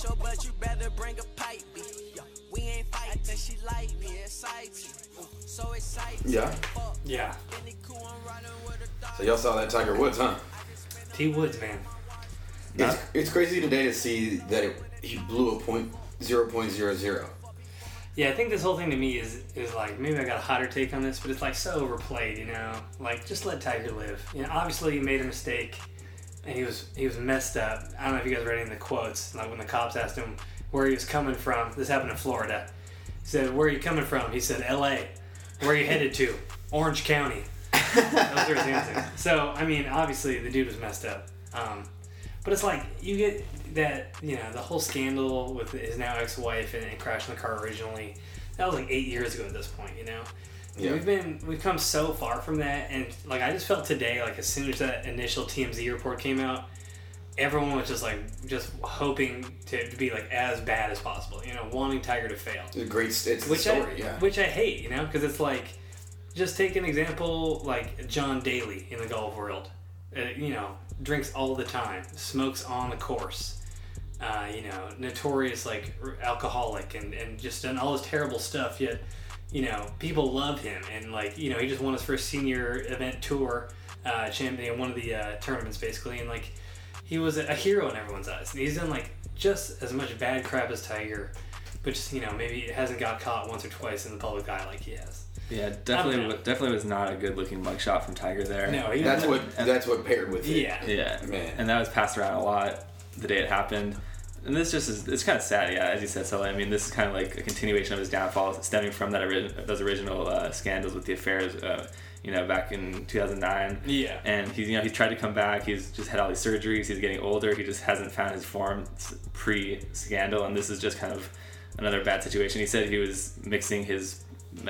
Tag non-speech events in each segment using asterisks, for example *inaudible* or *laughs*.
special, but you better bring a pipe. B. We ain't fighting. I think she like me, exciting. So exciting. Yeah. Yeah. Any cool, I'm riding with a dog. So y'all saw that Tiger Woods, huh? T Woods, man. It's, it's crazy today to see that it, he blew a point zero point zero zero. Yeah, I think this whole thing to me is is like maybe I got a hotter take on this, but it's like so overplayed, you know. Like just let Tiger live. You know, obviously he made a mistake, and he was he was messed up. I don't know if you guys read any of the quotes. Like when the cops asked him where he was coming from. This happened in Florida. He said, "Where are you coming from?" He said, "L.A." Where are you headed to? *laughs* Orange County. Those were his answers. *laughs* So I mean, obviously the dude was messed up. Um, but it's like you get that you know the whole scandal with his now ex-wife and, and crashing the car originally. That was like eight years ago at this point, you know. Yeah. We've been we've come so far from that, and like I just felt today, like as soon as that initial TMZ report came out, everyone was just like just hoping to, to be like as bad as possible, you know, wanting Tiger to fail It's great. It's the which story. I yeah. which I hate, you know, because it's like just take an example like John Daly in the golf world. Uh, you know, drinks all the time, smokes on the course. Uh, you know, notorious like alcoholic and and just done all this terrible stuff. Yet, you know, people love him and like you know he just won his first senior event tour uh, champion, one of the uh, tournaments basically, and like he was a, a hero in everyone's eyes. And he's done like just as much bad crap as Tiger, but just you know maybe it hasn't got caught once or twice in the public eye like he has. Yeah, definitely, know. definitely was not a good looking mugshot from Tiger there. No, he That's what. That's what paired with it. Yeah. Yeah, Man. and that was passed around a lot the day it happened. And this just is, it's kind of sad, yeah, as you said, Sully. I mean, this is kind of like a continuation of his downfall, stemming from that ori- those original uh, scandals with the affairs, uh, you know, back in 2009. Yeah. And he's, you know, he's tried to come back. He's just had all these surgeries. He's getting older. He just hasn't found his form pre scandal. And this is just kind of another bad situation. He said he was mixing his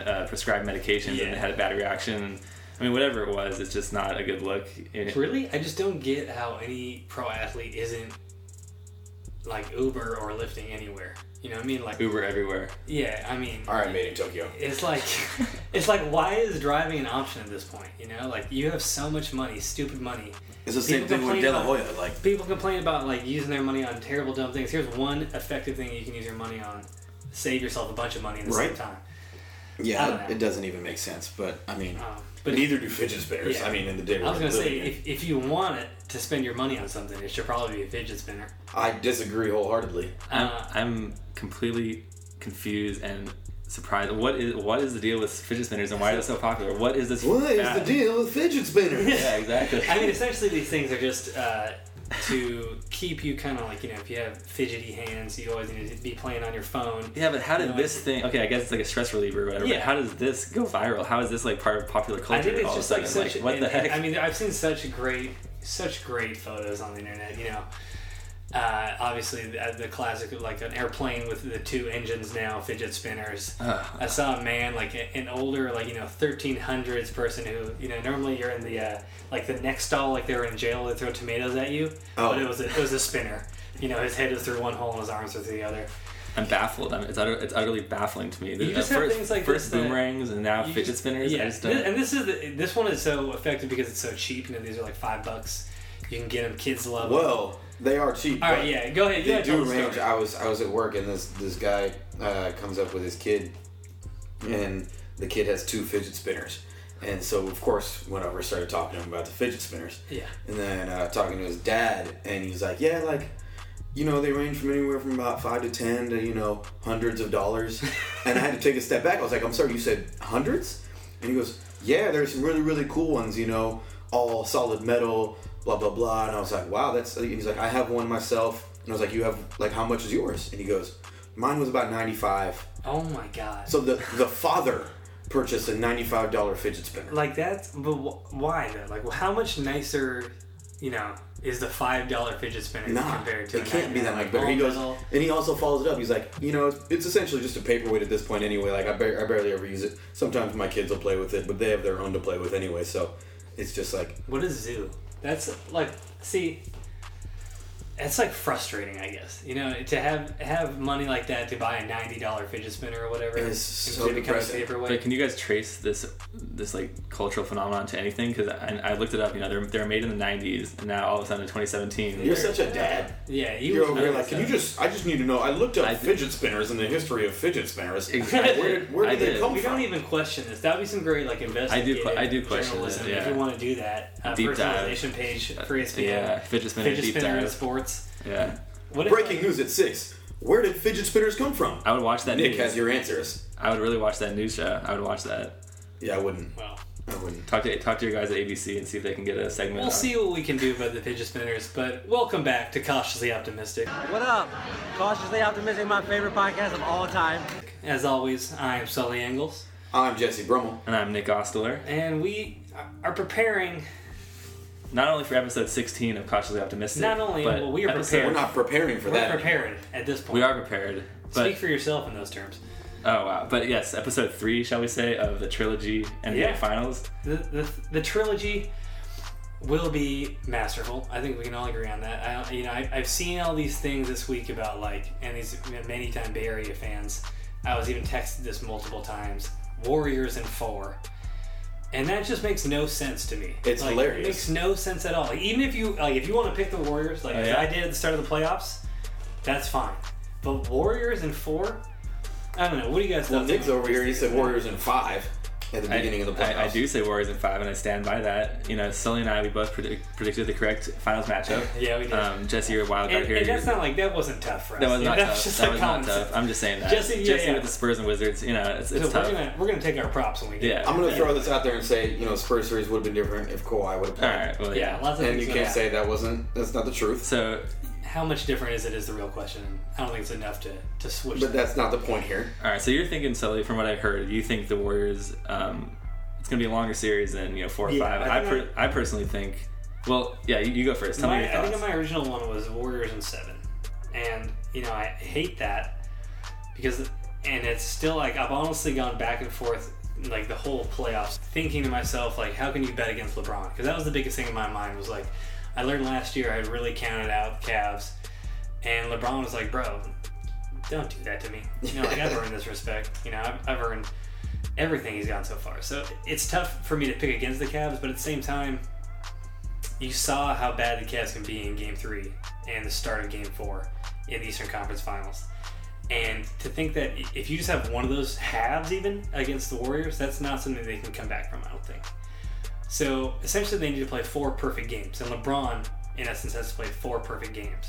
uh, prescribed medications Yeah. and had a bad reaction. I mean, whatever it was, it's just not a good look. It- Really, I just don't get how any pro athlete isn't like Uber or lifting anywhere. You know what I mean? Like Uber everywhere. yeah, I mean All right, made in Tokyo. it's like *laughs* it's like why is driving an option at this point? You know, like you have so much money, stupid money. It's the same People thing with complain De La about- Hoya. Like, People complain about like using their money on terrible dumb things. Here's one effective thing you can use your money on. Save yourself a bunch of money at the same time. I Yeah, don't it doesn't even make sense. But I mean, Um, but but neither do fidget spinners. Yeah. I mean, in the day I was gonna say if, if you want it to spend your money on something, it should probably be a fidget spinner. I disagree wholeheartedly. I'm, Uh, I'm completely confused and surprised. What is what is the deal with fidget spinners and why is it so popular? What is this? What is the deal with fidget spinners? *laughs* Yeah, exactly. I mean, essentially, these things are just uh, to keep you kind of like you know, if you have fidgety hands, you always need to be playing on your phone. Yeah, but how did You know, this thing? Okay, I guess it's like a stress reliever or whatever. Yeah. But how does this go viral? How is this like part of popular culture? I think it's all just of a like sudden? such. what and- the heck? I mean, I've seen such great, such great photos on the internet. You know, uh, obviously the, the classic like an airplane with the two engines now, fidget spinners. Ugh. I saw a man like a- an older like you know 1300s person who you know normally you're in the uh, like the next stall like they were in jail they throw tomatoes at you Oh. but it was a, it was a spinner you know his head was through one hole and his arms were through the other I'm baffled. I mean, it's utter, it's utterly baffling to me. You Uh, just have first, things like first this that- boomerangs and now fidget just- spinners. yeah I just and this is the, this one is so effective because it's so cheap you know these are like five bucks you can get them kids love 'em. Well, they are cheap. all right yeah go ahead They gotta do range. I was I was at work and this this guy uh, comes up with his kid, and the kid has two fidget spinners, and so of course went over started talking to him about the fidget spinners, yeah and then uh, talking to his dad, and he's like, yeah, like. You know, they range from anywhere from about five to ten to, you know, hundreds of dollars. *laughs* and I had to take a step back. I was like, I'm sorry, you said hundreds? And he goes, Yeah, there's some really, really cool ones, you know, all solid metal, blah, blah, blah. And I was like, Wow, that's. And he's like, I have one myself. And I was like, You have, like, how much is yours? And he goes, Mine was about 95 oh my god So the, the father purchased a $95 fidget spinner. like that's but wh- why though like how much nicer you know is the five dollar fidget spinner Nah, compared to it can't be that $99, much better. He goes, metal? and he also follows it up. He's like, you know, it's, it's essentially just a paperweight at this point anyway. Like I, bar- I barely ever use it. Sometimes my kids will play with it, but they have their own to play with anyway. So it's just like, What is zoo? That's like, see, it's like frustrating, I guess. You know, to have have money like that to buy a ninety dollar fidget spinner or whatever. It's so instead of a paperweight. But can you guys trace this this like cultural phenomenon to anything? Because I, I looked it up. You know, they're they're made in the '90s, and now all of a sudden in 2017, You're such a dad. yeah, he You're was over here like, can you just? I just need to know. I looked up I- fidget spinners and the history of fidget spinners. Exactly. Where did, where I did they did. come We from? We don't even question this. That would be some great like investigative I do I do question journalism it, if you want to do that. Uh, Deep dive. personalization page for E ESPN. yeah, fidget spinner Fidget deep spinner in dive. sports. Yeah, What if, Breaking like, news at six. Where did fidget spinners come from? I would watch that. Nick news. has your answers. I would really watch that news show. I would watch that. Yeah, I wouldn't. Well, I wouldn't. Talk to talk to your guys at ABC and see if they can get a segment. we'll on- see what we can do about the fidget spinners. But welcome back to cautiously optimistic. What up? Cautiously Optimistic, my favorite podcast of all time. As always, I am Sully Engels, I'm Jesse Brummel. And I'm Nick Ostler. and we are preparing. Not only for episode 16 of Cautiously Optimistic, Not only- but well, we are episode- We're not preparing for that. We're that. prepared at this point. We are prepared. But Speak for yourself in those terms. oh wow! But yes, episode three, shall we say, of the trilogy NBA Yeah. Finals. The, the, the trilogy will be masterful. I think we can all agree on that. I, you know, I, I've seen all these things this week about like, and these many time Bay Area fans. I was even texted this multiple times. Warriors in four, and that just makes no sense to me. It's Like, hilarious. It makes no sense at all. Like, even if you like, if you want to pick the Warriors, like Oh, yeah? I did at the start of the playoffs, that's fine. But Warriors in four, I don't know. What do you guys? Well, Nick's over here. He said? Warriors in five at the beginning I, of the playoffs. I, I do say Warriors in five, and I stand by that. You know, Sully and I, we both predict, predicted the correct finals matchup. *laughs* Yeah, we did. Um, Jesse, you're a wild card And, here. and that's You're- not like that wasn't tough for us. that was Yeah, not that tough. was that like was not tough. sense. I'm just saying that. Jesse, yeah, Jesse yeah. with the Spurs and Wizards, you know, it's, it's So we're tough. gonna we're gonna take our props when we get. Yeah. I'm gonna throw this out there and say, you know, Spurs series would have been different if Kawhi would have All played. right. Well, Yeah, yeah. lots of And you can't say that wasn't. That's not the truth. So, How much different is it? Is the real question. I don't think it's enough to to switch. But that. that's not the point here. all right. So you're thinking, Sully, from what I heard, you think the Warriors, um, it's gonna be a longer series than you know four or Yeah, five. I I, per- I personally think. Well, yeah, you, you go first. Tell My- me your thoughts. I thoughts. think my original one was Warriors in seven, and you know I hate that because and it's still like I've honestly gone back and forth like the whole playoffs, thinking to myself like, how can you bet against LeBron? Because that was the biggest thing in my mind was like, I learned last year I really counted out Cavs, and LeBron was like, bro, don't do that to me. You know, like I've earned this respect. You know, I've, I've earned everything he's gotten so far. So it's tough for me to pick against the Cavs, but at the same time, you saw how bad the Cavs can be in Game Three and the start of Game Four in the Eastern Conference Finals. And to think that if you just have one of those halves even against the Warriors, that's not something they can come back from. I don't think. So essentially, they need to play four perfect games, and LeBron, in essence, has to play four perfect games.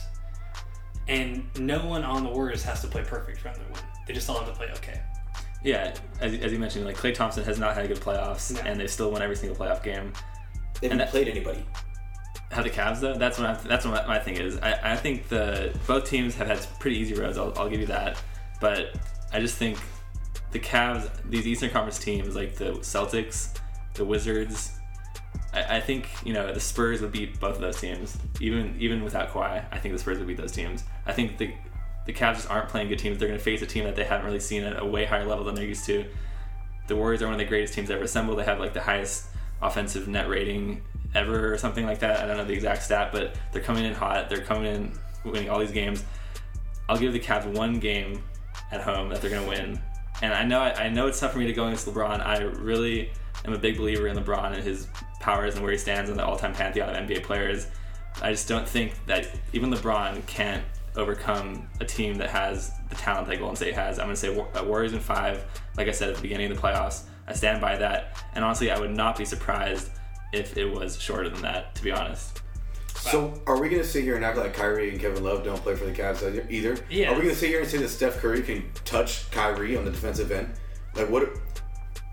And no one on the Warriors has to play perfect for them to win. They just all have to play okay. Yeah, as, as you mentioned, like Klay Thompson has not had a good playoffs, No. and they still won every single playoff game. They haven't And that- played anybody. How the Cavs though? That's what I, that's what my, my thing is. I, I think the both teams have had pretty easy roads. I'll, I'll give you that, but I just think the Cavs, these Eastern Conference teams like the Celtics, the Wizards. I, I think you know the Spurs would beat both of those teams, even even without Kawhi. I think the Spurs would beat those teams. I think the the Cavs just aren't playing good teams. They're going to face a team that they haven't really seen at a way higher level than they're used to. The Warriors are one of the greatest teams ever assembled. They have like the highest offensive net rating ever or something like that. I don't know the exact stat, but they're coming in hot. They're coming in winning all these games. I'll give the Cavs one game at home that they're going to win. And I know I, I know it's tough for me to go against LeBron. I really am a big believer in LeBron and his powers and where he stands in the all-time pantheon of NBA players. I just don't think that even LeBron can't overcome a team that has the talent that Golden State has. I'm going to say uh, Warriors in five. Like I said at the beginning of the playoffs, I stand by that. And honestly, I would not be surprised if it was shorter than that. To be honest, So are we gonna sit here and act like Kyrie and Kevin Love don't play for the Cavs either- either? Yeah. Are we gonna sit here and say that Steph Curry can touch Kyrie on the defensive end? Like what?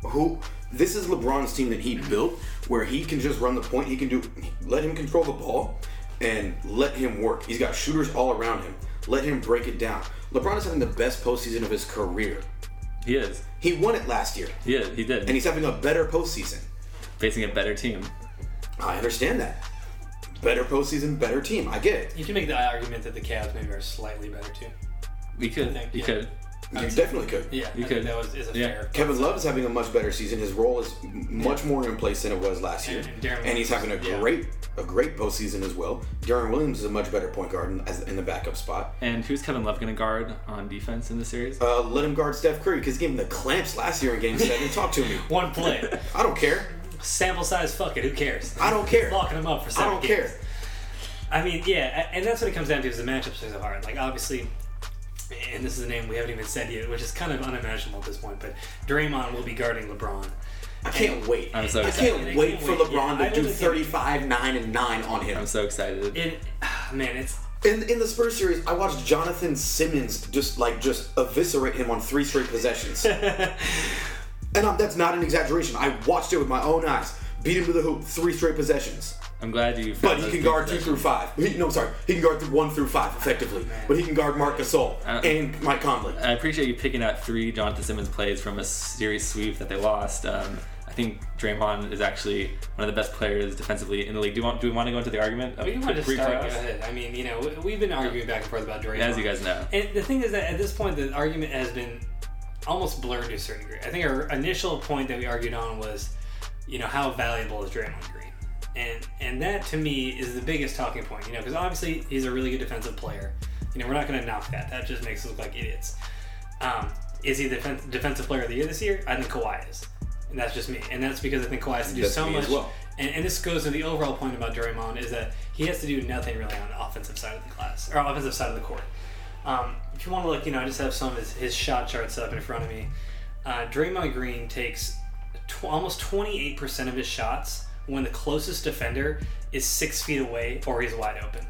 Who? This is LeBron's team that he built, where he can just run the point. He can do. Let him control the ball, and let him work. He's got shooters all around him. Let him break it down. LeBron is having the best postseason of his career. he is. He won it last year, He is. He did. and he's having a better postseason. facing a better team. I understand that. Better postseason, better team. I get it. You can make the argument that the Cavs maybe are slightly better too. We could. I think, you yeah. could. You definitely could. Yeah, You I could. that was is a Yeah. fair. Kevin Love is having a much better season. His role is m- much more in place than it was last year, And- and and he's having a yeah. great a great postseason as well. Deron Williams is a much better point guard in, as, in the backup spot. And who's Kevin Love going to guard on defense in this series? Uh, let him guard Steph Curry because he gave him the clamps last year in Game Seven. *laughs* Talk to me. One play, I don't care. sample size. Fuck it. Who cares? I don't care. Locking him up for seven. I seven don't games. care. I mean, yeah, and that's what it comes down to is the matchups are so hard. Like obviously, and this is a name we haven't even said yet, which is kind of unimaginable at this point. But Draymond will be guarding LeBron. I can't wait. I'm so excited. I can't I wait can't for wait. LeBron Yeah, to do really can't. 35, 9, and 9 on him. I'm so excited. It, man, it's In, in the Spurs series, I watched Jonathan Simmons just like just eviscerate him on three straight possessions, *laughs* and um, that's not an exaggeration. I watched it with my own eyes. Beat him to the hoop, three straight possessions. I'm glad you. But he can guard two through five. He, no, I'm sorry. He can guard through one through five effectively. But he can guard Marc Gasol Uh, and Mike Conley. I appreciate you picking out three Jonathan Simmons plays from a series sweep that they lost. Um, I think Draymond is actually one of the best players defensively in the league. Do you want? Do we want to go into the argument? We want to start. Go ahead. I mean, you know, we- we've been arguing back and forth about Draymond. As you guys know. And the thing is that at this point, the argument has been almost blurred to a certain degree. I think our initial point that we argued on was, you know, how valuable is Draymond Green, and and that to me is the biggest talking point. You know, because obviously he's a really good defensive player. You know, we're not going to knock that. That just makes us look like idiots. Um, is he the defen- defensive player of the year this year? I think Kawhi is, and that's just me. And that's because I think Kawhi has to do That's so much. well. And, and this goes to the overall point about Draymond is that he has to do nothing really on the offensive side of the class or offensive side of the court. Um, if you want to look, you know, I just have some of his, his shot charts up in front of me. Uh, Draymond Green takes tw- almost 28% of his shots when the closest defender is six feet away or he's wide open.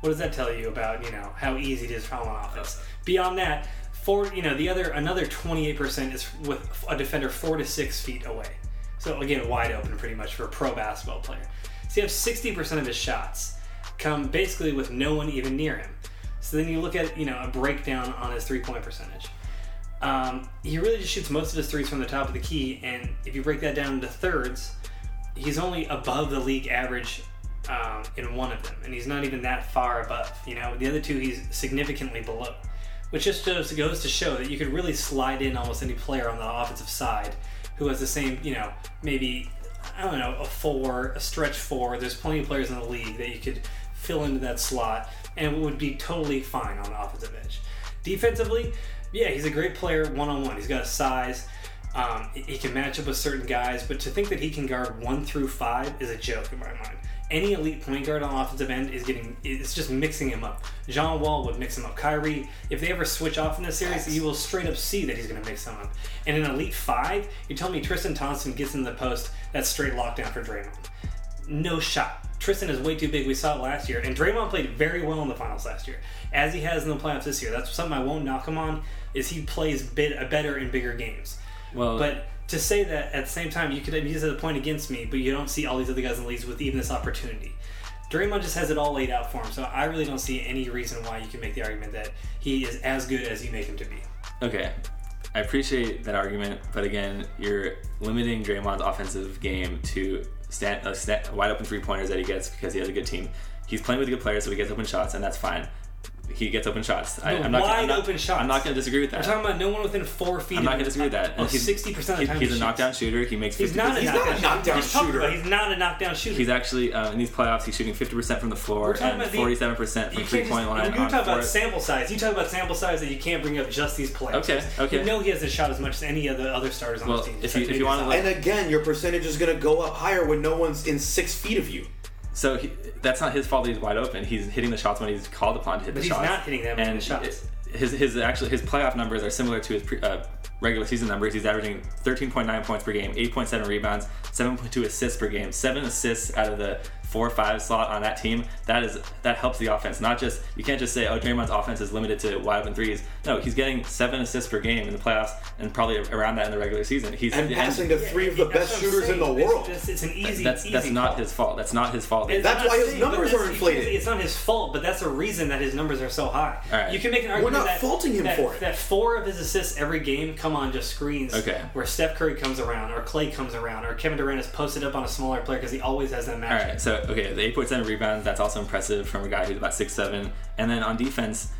What does that tell you about you know how easy it is for on offense? Beyond that, four you know the other another 28% is with a defender four to six feet away. So again, wide open pretty much for a pro basketball player. So you have 60% of his shots come basically with no one even near him. So then you look at you know a breakdown on his three point percentage. Um, he really just shoots most of his threes from the top of the key, and if you break that down into thirds, he's only above the league average um, in one of them, and he's not even that far above. You know, the other two he's significantly below, which just goes, to show that you could really slide in almost any player on the offensive side who has the same, you know, maybe I don't know, a four, a stretch four. There's plenty of players in the league that you could fill into that slot, and it would be totally fine on the offensive edge. Defensively, yeah, he's a great player one on one. He's got a size. Um, he- can match up with certain guys, but to think that he can guard one through five is a joke in my mind. Any elite point guard on offensive end is getting it's just mixing him up. John Wall would mix him up. Kyrie, if they ever switch off in this series, you will straight up see that he's going to mix him up. And in elite five, you tell me Tristan Thompson gets in the post, that's straight lockdown for Draymond. No shot. Tristan is way too big. We saw it last year, and Draymond played very well in the finals last year, as he has in the playoffs this year. That's something I won't knock him on. Is he plays bit better in bigger games. Well, But to say that at the same time, you could use it a point against me, but you don't see all these other guys in the leagues with even this opportunity. Draymond just has it all laid out for him, so I really don't see any reason why you can make the argument that he is as good as you make him to be. Okay. I appreciate that argument, but again, you're limiting Draymond's offensive game to stand, uh, sta wide open three pointers that he gets because he has a good team. He's playing with good players, so he gets open shots, and that's fine. He gets open shots. I, No, I'm not, wide I'm not, open shots. I'm not going to disagree with that. We're that. talking about no one within four feet. I'm not going to disagree with that. Well, he's- sixty percent of the he- time he's he a knockdown shooter. He makes. He's 50%. not a He's not a knockdown, knockdown Just talk shooter. He's not a knockdown shooter. He's actually um, in these playoffs. He's shooting 50% from the floor and 47% from You three point line. you on talk about four- sample size. You talk about sample size that you can't bring up just these players. Okay, okay. You know he has a shot as much as any of the other starters on Well, his team. if you- if you wanna And again, your percentage is going to go up higher when no one's in six feet of you. So he, that's not his fault. That he's wide open. He's hitting the shots when he's called upon to hit But the he's shots. not hitting them and the shots. His his actually his playoff numbers are similar to his pre, uh, regular season numbers. He's averaging 13.9 points per game, 8.7 rebounds, 7.2 assists per game, seven assists out of the four or five slot on that team. That is that helps the offense. Not just you can't just say oh Draymond's offense is limited to wide open threes. No, he's getting seven assists per game in the playoffs and probably around that in the regular season. He's And passing to three of the That's best what I'm shooters in the saying. It's- world. It's, it's an easy. that's easy that's not call. his fault. That's not his fault. It's- That's not why his saying, numbers are inflated. It's not his fault, but that's a reason that his numbers are so high. All right. You can make an argument. We're not that, faulting him that, for it. that four of his assists every game come on just screens Okay. where Steph Curry comes around, or Klay comes around, or Kevin Durant is posted up on a smaller player because he always has that All match. right, so okay, the 8.7 rebounds, that's also impressive from a guy who's about six seven. And then on defense,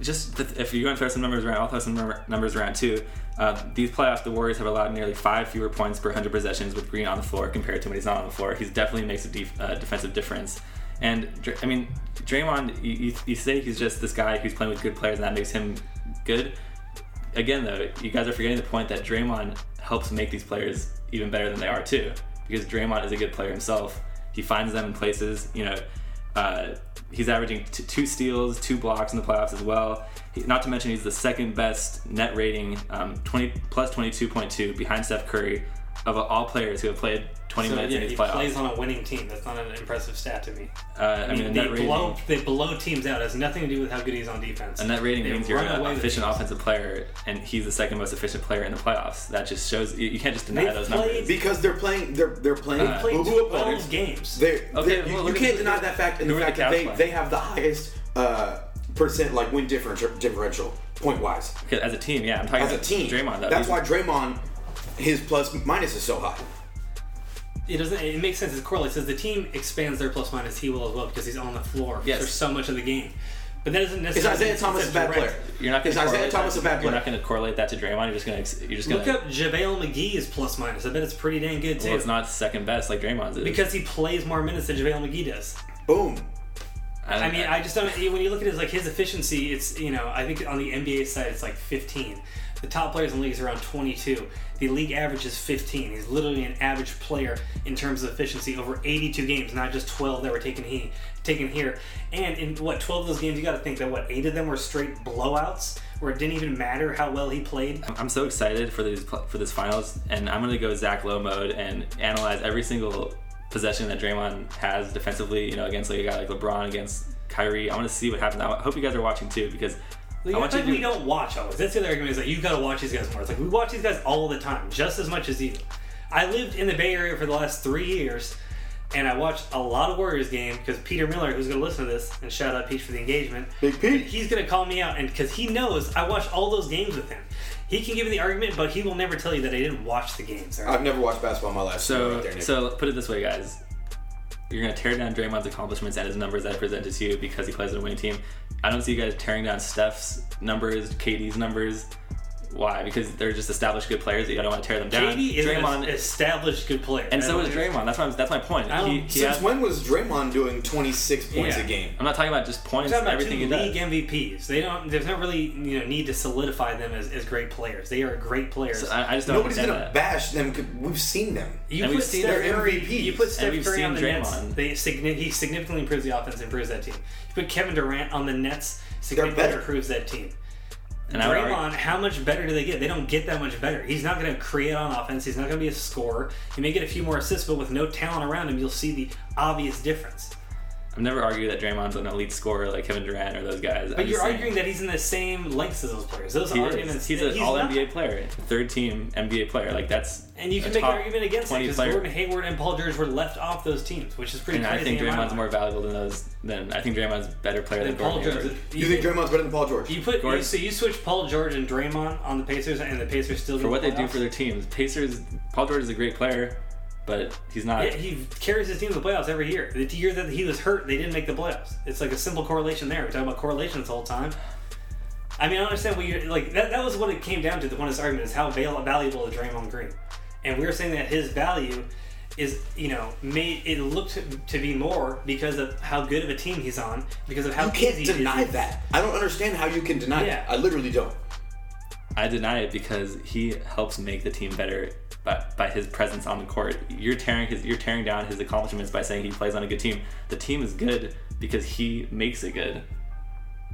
just if you're going to throw some numbers around, I'll throw some numbers around too. Uh, these playoffs, the Warriors have allowed nearly five fewer points per 100 possessions with Green on the floor compared to when he's not on the floor. He definitely makes a def- uh, defensive difference. And I mean, Draymond, you, you say he's just this guy who's playing with good players and that makes him good. Again, though, you guys are forgetting the point that Draymond helps make these players even better than they are too, because Draymond is a good player himself. He finds them in places, you know. Uh, he's averaging t- two steals, two blocks in the playoffs as well. He, not to mention, he's the second best net rating, um, 20 plus 22.2 behind Steph Curry of all players who have played 20 So, minutes yeah, in these he playoffs. plays on a winning team. That's not an impressive stat to me. uh, I, I mean, mean, they rating, blow they blow teams out. It has nothing to do with how good he's on defense. And that rating They means you're an efficient offensive player, and he's the second most efficient player in the playoffs. That just shows you, you can't just deny They've those played- numbers. Because they're playing, they're they're playing They played 12 opponents. games. They're, Okay, they're- well, you, look you can't the- deny that fact and the fact the that they, playing? they have the highest uh, percent like win differential differential point wise As a team, yeah, I'm talking as a team. Draymond. Though. That's He's- why Draymond, his plus minus is so high. It doesn't. It makes sense. It correlates. As the team expands their plus minus, he will as well because he's on the floor Yes. for so much of the game. But that doesn't Is necessarily. Isaiah it's Thomas a bad direct- player? You're not going Is to Isaiah Thomas a bad player? You're not going to correlate that to Draymond. You're just going to you're just going to Look to up JaVale McGee's plus minus. I bet it's pretty dang good too. Well, it's not second best like Draymond's is. because he plays more minutes than JaVale McGee does. Boom. I mean, I just don't. When you look at his like his efficiency, it's you know I think on the NBA side it's like 15. The top players in the league is around 22. The league average is 15. He's literally an average player in terms of efficiency over 82 games, not just 12 that were taken he taken here. And in what 12 of those games, you got to think that what eight of them were straight blowouts, where it didn't even matter how well he played. I'm so excited for these for this finals, and I'm gonna go Zach Lowe mode and analyze every single possession that Draymond has defensively. You know, against like a guy like LeBron, against Kyrie. I want to see what happens. I hope you guys are watching too because Like, I want you like to we do- don't watch always. That's the other argument is like you got to watch these guys more. It's like we watch these guys all the time, just as much as you. I lived in the Bay Area for the last three years, and I watched a lot of Warriors game because Peter Miller, who's going to listen to this, and shout out Pete for the engagement. Big Pete. He's going to call me out, and because he knows I watched all those games with him. He can give you the argument, but he will never tell you that I didn't watch the games. all right? I've never watched basketball in my life. So, right there, so put it this way, guys. You're gonna tear down Draymond's accomplishments and his numbers that I presented to you because he plays on a winning team. I don't see you guys tearing down Steph's numbers, KD's numbers. Why? Because they're just established good players that you don't want to tear them down. KD is Draymond, an established good player. and so is don't- Draymond. That's why I'm, that's my point. He, he Since has- when was Draymond doing 26 points Yeah. a game? I'm not talking about just points We're and talking about everything two he league does. MVPs. They don't. There's not really you know need to solidify them as, as great players. They are great players. So I, I just don't Nobody's gonna that. bash them. 'cause We've seen them. You And put we've seen Steph their Curry. MVPs. You put And Steph we've Curry seen on the Nets. Draymond. They he significantly improves the offense, and improves that team. You put Kevin Durant on the Nets. better. Significantly improves that team. And Draymond, argue- how much better do they get? They don't get that much better. He's not going to create on offense. He's not going to be a scorer. He may get a few more assists, but with no talent around him, you'll see the obvious difference. I've never argued that Draymond's an elite scorer like Kevin Durant or those guys. But you're arguing that he's in the same lengths as those players. Those he arguments. is. He's an he's All not. NBA player, third team NBA player. Like that's And you can make an argument against that 20 because player. Gordon Hayward and Paul George were left off those teams, which is pretty And I think in Draymond's more valuable than those. Than I think Draymond's a better player than than Paul Gordon George. Hayward. You think Draymond's better than Paul George? You put Gordon- you, so you switch Paul George and Draymond on the Pacers, and the Pacers still for what the they do for their teams. Pacers. Paul George is a great player, but he's not. Yeah, he carries his team to the playoffs every year. The year that he was hurt, they didn't make the playoffs. It's like a simple correlation there. We're talking about correlations all the whole time. I mean, I understand what you like. That, that was what it came down to. The one of this argument is how val- valuable is Draymond Green, and we were saying that his value is, you know, made it looked to, to be more because of how good of a team he's on, because of how You can't easy deny is. that. I don't understand how you can deny Yeah. that. I literally don't. I deny it because he helps make the team better by, by his presence on the court. You're tearing his you're tearing down his accomplishments by saying he plays on a good team. The team is good because he makes it good.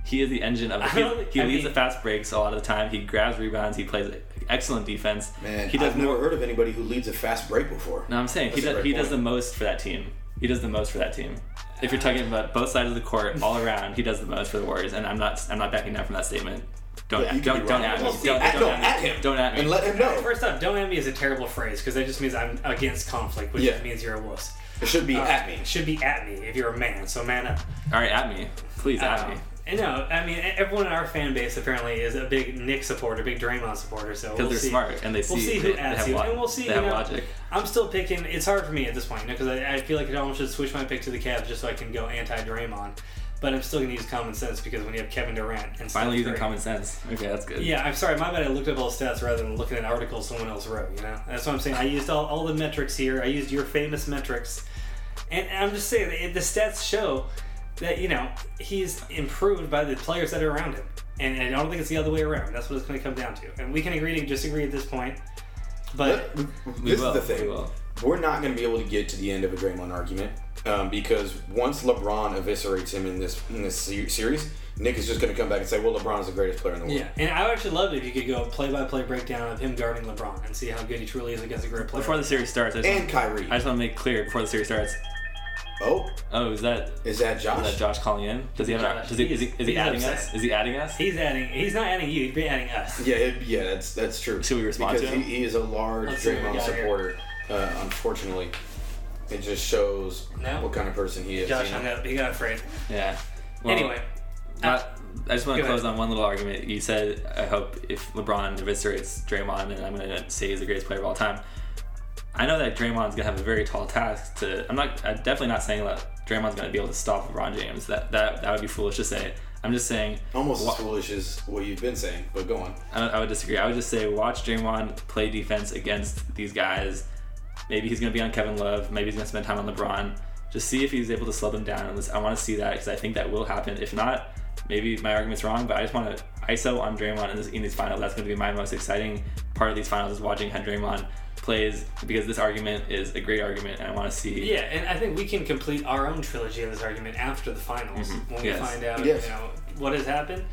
He is the engine of the team. he, he leads mean- the fast breaks a lot of the time. He grabs rebounds. He plays excellent defense. Man, he does I've never more. heard of anybody who leads a fast break before. No, I'm saying he That's a does, great he does the most for that team. He does the most for that team. If you're talking about both sides of the court, all around, he does the most for the Warriors, and I'm not I'm not backing down from that statement. Don't But at, don't don't wrong. at me. Well, Don't, see, don't, at- no, at him. Don't at me. And let him know. First off, don't at me is a terrible phrase because that just means I'm against conflict, which Yeah. means you're a wuss. It should be Uh, at me. It should be at me if you're a man. So man up. All right, at me, please at Uh, me. and no, I mean everyone in our fan base apparently is a big Nick supporter, big Draymond supporter. So Because we'll they're see. smart and they see We'll see who they adds have you, lo- and we'll see. They you have know, logic. I'm still picking. It's hard for me at this point, you know, because I, I feel like I almost should switch my pick to the Cavs just so I can go anti Draymond. But I'm still going to use common sense because when you have Kevin Durant and Finally Steph using Curry- common sense. Okay, that's good. Yeah, I'm sorry, my bad. I looked up all the stats rather than looking at articles someone else wrote. You know, that's what I'm saying. I used all, all the metrics here. I used your famous metrics, and I'm just saying that the stats show that you know he's improved by the players that are around him, and I don't think it's the other way around. That's what it's going to come down to, and we can agree to disagree at this point. But We this will, is the thing. we will. We're not going to be able to get to the end of a Draymond argument um, because once LeBron eviscerates him in this in this series, Nick is just going to come back and say, "Well, LeBron is the greatest player in the world." yeah, and I would actually love it if you could go play by play breakdown of him guarding LeBron and see how good he truly is against a great player. Before the series starts, I just, And want, Kyrie. I just want to make clear before the series starts. oh, Oh, is that is that Josh? is that Josh calling in? Does he have? An, Josh, does he, is he, is he he's adding upset. us? Is he adding us? he's adding. He's not adding you. He's adding us. Yeah, it, yeah, that's that's true. Should we respond because to him? He, he is a large Let's see what we Draymond supporter. Uh, unfortunately, it just shows No. what kind of person he is. Josh you know? hung up. He got afraid. Yeah. Well, anyway, Not, uh, I just want go to close ahead. on one little argument. You said, I hope if LeBron eviscerates Draymond, and I'm going to say he's the greatest player of all time. I know that Draymond's going to have a very tall task to. I'm not. I'm definitely not saying that Draymond's going to be able to stop LeBron James. That that that would be foolish to say. I'm just saying. Almost wa- as foolish as what you've been saying, but go on. I, I would disagree. I would just say watch Draymond play defense against these guys. Maybe he's going to be on Kevin Love. Maybe he's going to spend time on LeBron. Just see if he's able to slow them down. I want to see that because I think that will happen. If not, maybe my argument's wrong. But I just want to ISO on Draymond in, this, in these finals. That's going to be my most exciting part of these finals is watching how Draymond plays because this argument is a great argument, and I want to see. yeah, and I think we can complete our own trilogy of this argument after the finals mm-hmm. when we find out, Yes. you know, what has happened.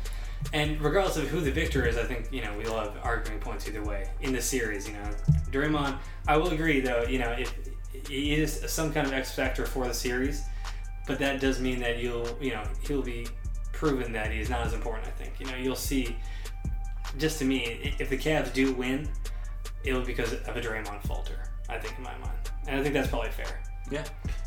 And regardless of who the victor is, I think you know we'll have arguing points either way in the series. You know, Draymond. I will agree though. You know, if he is some kind of X factor for the series, but that does mean that you'll, you know, he'll be proven that he's not as important. I think. You know, you'll see. Just to me, if the Cavs do win, it'll be because of a Draymond falter. I think in my mind, and I think that's probably fair. Yeah.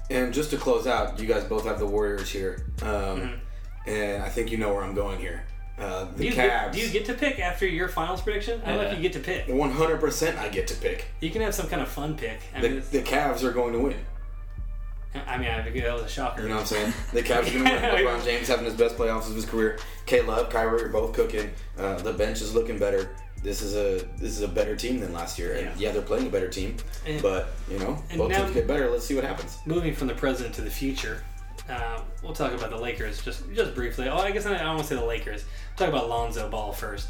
And just to close out, you guys both have the Warriors here, um, Mm-hmm. and I think you know where I'm going here. Uh, the Do you, Cavs. get, do you get to pick after your finals prediction? I don't know if you get to pick. 100% I get to pick. You can have some kind of fun pick. I The, mean, the Cavs are going to win. I mean, I think that was a shocker. You know what I'm saying? The Cavs are going to win. *laughs* LeBron James having his best playoffs of his career. K Love, Kyrie are both cooking. Uh, the bench is looking better. This is a this is a better team than last year. And Yeah. yeah, they're playing a better team. And- But you know, both now- teams get better. Let's see what happens. Moving from the present to the future, uh, we'll talk about the Lakers just just briefly. Oh, I guess I, I don't want to say the Lakers. Talk about Lonzo Ball first.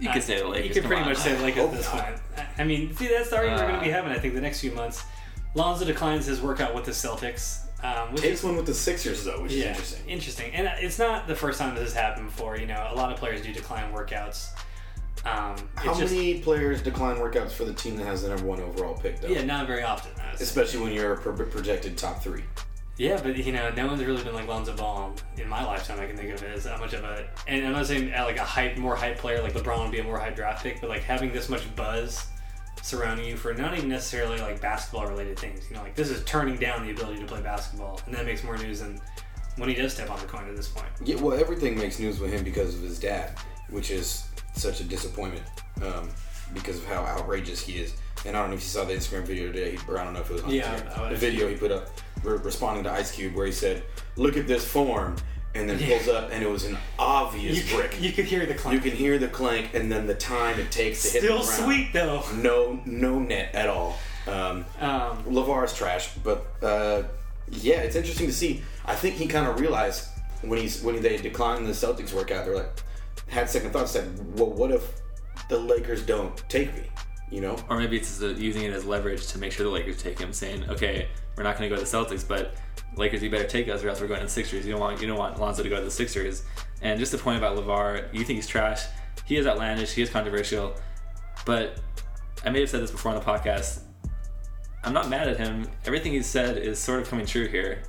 You Uh, could say the Lakers. You could come pretty on. much say the Lakers at this Hope point. I- I mean, see, that's the argument we're going Uh, to be having. I think the next few months. Lonzo declines his workout with the Celtics. Um, which Takes one with the Sixers though, which is interesting. Interesting, and it's not the first time this has happened before. You know, a lot of players do decline workouts. Um, How just, many players decline workouts for the team that has the number one overall pick though? Yeah, not very often. I would say. Especially when you're a pro- projected top three. Yeah, but you know, no one's really been like Lonzo Ball in my lifetime. I can think of it as how much of a, and I'm not saying uh, like a hype, more hype player like LeBron would be a more hype draft pick, but like having this much buzz surrounding you for not even necessarily like basketball related things. You know, like this is turning down the ability to play basketball, and that makes more news than when he does step on the coin at this point. Yeah, well, everything makes news with him because of his dad, which is such a disappointment um, because of how outrageous he is. And I don't know if you saw the Instagram video today, or I don't know if it was on Yeah, Instagram. I- I- the video he put up responding to Ice Cube where he said, "Look at this form," and then Yeah. pulls up, and it was an obvious You, brick. you could hear the clank. You can hear the clank, and then the time it takes to hit Still sweet though. No, no net at all. Um, Um, LaVar's trash, but uh, yeah, it's interesting to see. I think he kind of realized when he's when they declined the Celtics workout, they're like had second thoughts. Said, "Well, what if the Lakers don't take me?" You know? Or maybe it's using it as leverage to make sure the Lakers take him, saying, "Okay, we're not going to go to the Celtics, but Lakers, you better take us, or else we're going to the Sixers. You don't want you don't want Lonzo to go to the Sixers." And just a point about LaVar, you think he's trash. He is outlandish. He is controversial, but I may have said this before on the podcast. I'm not mad at him. Everything he's said is sort of coming true here,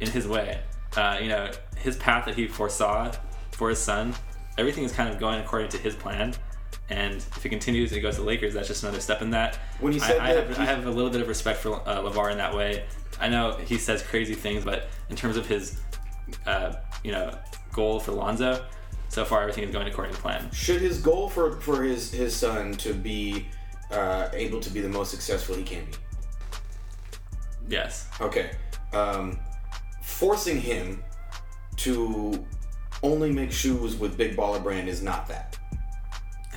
in his way. Uh, you know, his path that he foresaw for his son, everything is kind of going according to his plan. And if it continues and he goes to the Lakers, that's just another step in that. When he I- said I, that, have, I have a little bit of respect for uh, LaVar in that way. I know he says crazy things, but in terms of his, uh, you know, goal for Lonzo, so far everything is going according to plan. Should his goal for for his his son to be uh, able to be the most successful he can be? Yes. Okay. Um, forcing him to only make shoes with Big Baller Brand is not that.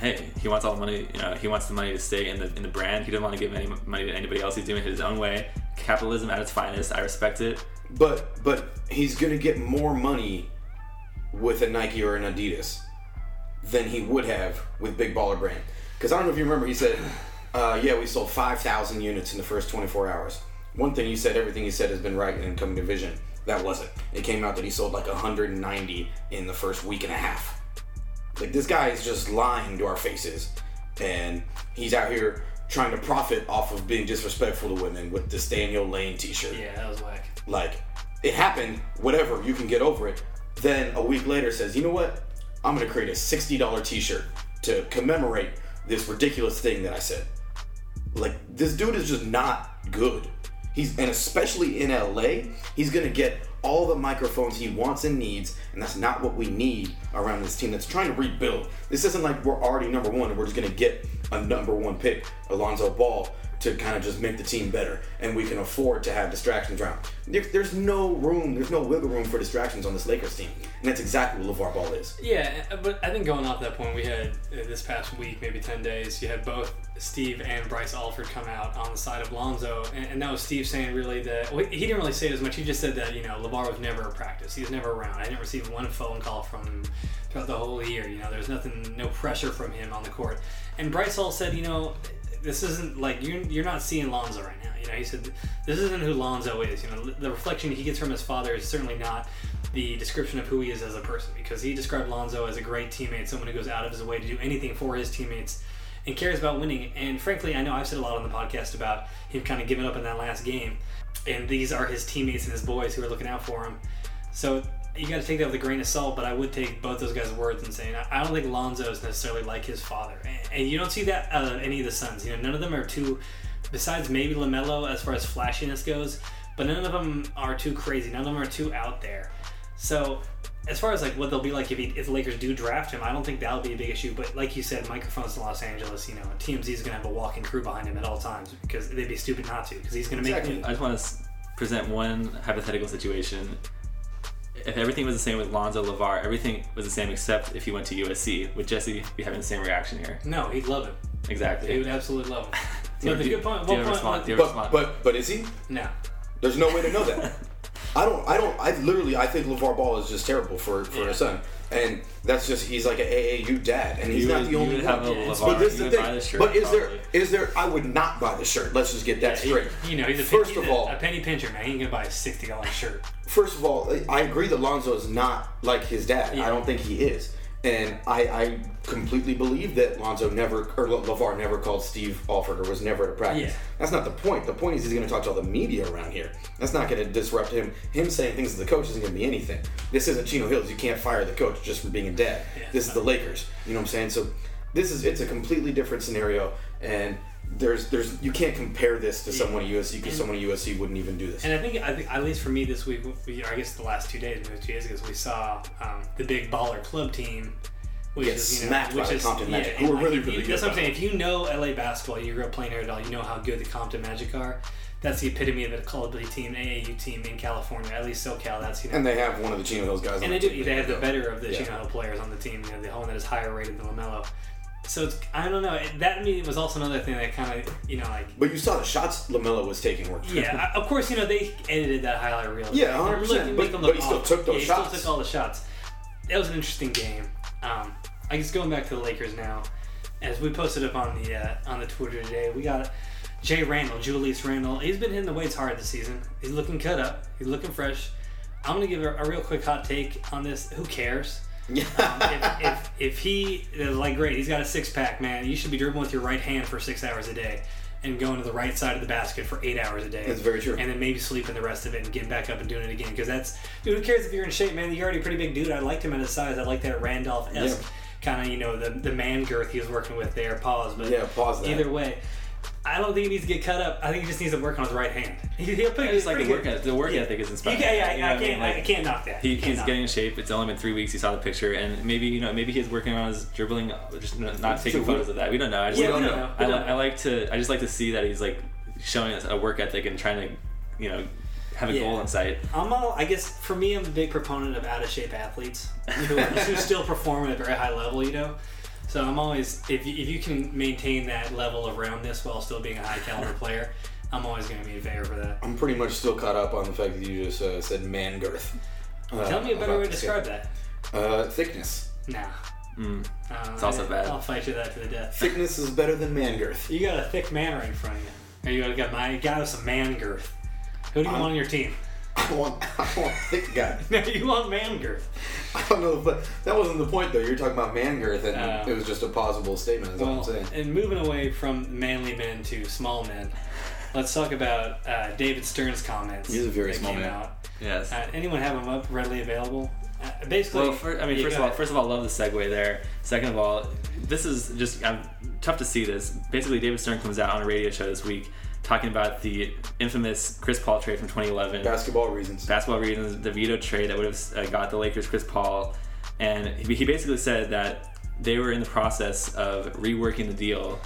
Hey, he wants all the money. You know, he wants the money to stay in the in the brand. He doesn't want to give any money to anybody else. He's doing it his own way. Capitalism at its finest. I respect it. But but he's gonna get more money with a Nike or an Adidas than he would have with Big Baller Brand. Because I don't know if you remember, he said, uh, "Yeah, we sold five thousand units in the first twenty four hours." One thing he said, everything he said has been right in incoming division. That wasn't. It came out that he sold like 190 in the first week and a half. Like this guy is just lying to our faces, and he's out here trying to profit off of being disrespectful to women with this Daniel Lane T-shirt. Yeah, that was whack. Like, it happened, whatever, you can get over it. Then a week later says, you know what? I'm gonna create a $60 t shirt to commemorate this ridiculous thing that I said. Like, this dude is just not good. He's, and especially in LA, he's gonna get all the microphones he wants and needs, and that's not what we need around this team that's trying to rebuild. This isn't like we're already number one and we're just gonna get a number one pick, Alonzo Ball, to kind of just make the team better, and we can afford to have distractions around. There, there's no room, there's no wiggle room for distractions on this Lakers team, and that's exactly what LaVar Ball is. Yeah, uh, but I think going off that point, we had uh, this past week, maybe 10 days, you had both Steve and Bryce Alford come out on the side of Lonzo. And, and that was Steve saying really that, well, he didn't really say it as much. He just said that, you know, LaVar was never a practice. He was never around. I didn't receive one phone call from him throughout the whole year. You know, there's nothing, no pressure from him on the court. And Bryce Hall said, you know, this isn't like you're, you're not seeing Lonzo right now. You know, he said this isn't who Lonzo is. You know, the reflection he gets from his father is certainly not the description of who he is as a person because he described Lonzo as a great teammate, someone who goes out of his way to do anything for his teammates and cares about winning. And frankly, I know I've said a lot on the podcast about him kind of giving up in that last game, and these are his teammates and his boys who are looking out for him. So you got to take that with a grain of salt, but I would take both those guys' words and saying I don't think Lonzo is necessarily like his father, and you don't see that out of any of the sons. You know, none of them are too, besides maybe LaMelo as far as flashiness goes, but none of them are too crazy. None of them are too out there. So as far as like what they'll be like if, he, if the Lakers do draft him, I don't think that'll be a big issue. But like you said, microphones in Los Angeles, you know, TMZ is gonna have a walking crew behind him at all times because they'd be stupid not to because he's gonna Exactly. make. I just want to present one hypothetical situation. If everything was the same with Lonzo LaVar, everything was the same except if he went to USC. Would Jesse be having the same reaction here? No, he'd love him. Exactly. He would absolutely love him. Do but the good point. do you One have a point. response? Do you have But but but is he? no. There's no way to know that. *laughs* I don't. I don't. I literally. I think LaVar Ball is just terrible for for Yeah. his son, and that's just he's like an AAU dad, and he's You not would- the only one. have a LaVar- But this is you the thing. the shirt, But is there probably. is there? I would not buy the shirt. Let's just get that straight. You know, he's a First he's of a- all- a penny pincher, man. He ain't gonna buy a sixty dollar shirt. First of all, I agree that Lonzo is not like his dad. Yeah. I don't think he is. And I, I completely believe that Lonzo never, or LaVar never called Steve Alford or was never at a practice. Yeah. That's not the point. The point is he's going to talk to all the media around here. That's not going to disrupt him. Him saying things to the coach isn't going to be anything. This isn't Chino Hills. You can't fire the coach just for being a dad. Yeah. This is the Lakers. You know what I'm saying? So this is, it's a completely different scenario. And there's, there's, you can't compare this to someone at USC because someone at USC wouldn't even do this. And I think, I think, at least for me this week, we, I guess the last two days, maybe two days ago, we saw um, the big baller club team, which Get is you know, smacked by which the is Compton yeah, Magic, who are like, really, really you, good, That's what I'm saying. If you know LA basketball, you grew up playing here at all, you know how good the Compton Magic are. That's the epitome of a club team, AAU team in California, at least SoCal. That's you know. And they have one of the Chino Hills guys. on And they the do. They have the better of the Yeah. Chino Hill players on the team. You know, the one that is higher rated than LaMelo. So it's I don't know. It, that meeting was also another thing that kind of you know like But you saw the shots LaMelo was taking were yeah. Of course, you know they edited that highlight reel. Yeah, 100%, but- them but he still took those yeah, He still took all the shots. That was an interesting game. Um, I guess going back to the Lakers now, as we posted up on the uh, on the Twitter today, we got Jay Randle, Julius Randle. He's been hitting the weights hard this season. He's looking cut up. He's looking fresh. I'm gonna give a, a real quick hot take on this. Who cares? Um, if, if, if he is like great, he's got a six pack, man. You should be dribbling with your right hand for six hours a day, and going to the right side of the basket for eight hours a day. That's very true. And then maybe sleeping the rest of it and getting back up and doing it again. Because that's dude. Who cares if you're in shape, man? You're already a pretty big dude. I liked him at his size. I like that Randolph esque Yeah. kind of you know the the man girth he was working with there. Pause, but Yeah, pause that. Either way. I don't think he needs to get cut up. I think he just needs to work on his right hand. He, he'll put I just like the work ethic. The work Yeah. ethic is inspiring. can, yeah, You know I, can't, Like, I can't knock that. He, can't he's knock getting in shape. It's only been three weeks. He saw the picture, and maybe you know, maybe he's working on his dribbling, just n- not taking we- photos of that. We don't know. I just, Yeah, we we don't don't know. know. I, don't I like to. I just like to see that he's like showing us a work ethic and trying to, you know, have a Yeah. goal in sight. I'm all, I guess for me, I'm a big proponent of out of shape athletes who, *laughs* who still perform at a very high level, you know? So I'm always, if you, if you can maintain that level of roundness while still being a high caliber *laughs* player, I'm always going to be in favor for that. I'm pretty much still caught up on the fact that you just uh, said man girth. Uh, Tell me a better way to describe guy. that. Uh, thickness. Nah. Mm. Uh, It's also I, bad. I'll fight you that to the death. Thickness is better than man girth. You got a thick man right in front of you. Or you got, got my got us some man girth. Who do you I'm- want on your team? I want, *laughs* I want thick guy. *laughs* No, you want man girth. I don't know, but that wasn't the point though. You're talking about man girth, and Uh, it was just a plausible statement. Is all I'm Well, saying. and moving away from manly men to small men, let's talk about uh, David Stern's comments. He's a very that small man. Out. Yes. Uh, anyone have them up readily available? Uh, basically, Well, fir- I mean, first of all, ahead. first of all, love the segue there. Second of all, this is just I'm tough to see this. Basically, David Stern comes out on a radio show this week talking about the infamous Chris Paul trade from 2011. Basketball reasons. basketball reasons, the veto trade that would have uh, got the Lakers Chris Paul, and he he basically said that they were in the process of reworking the deal,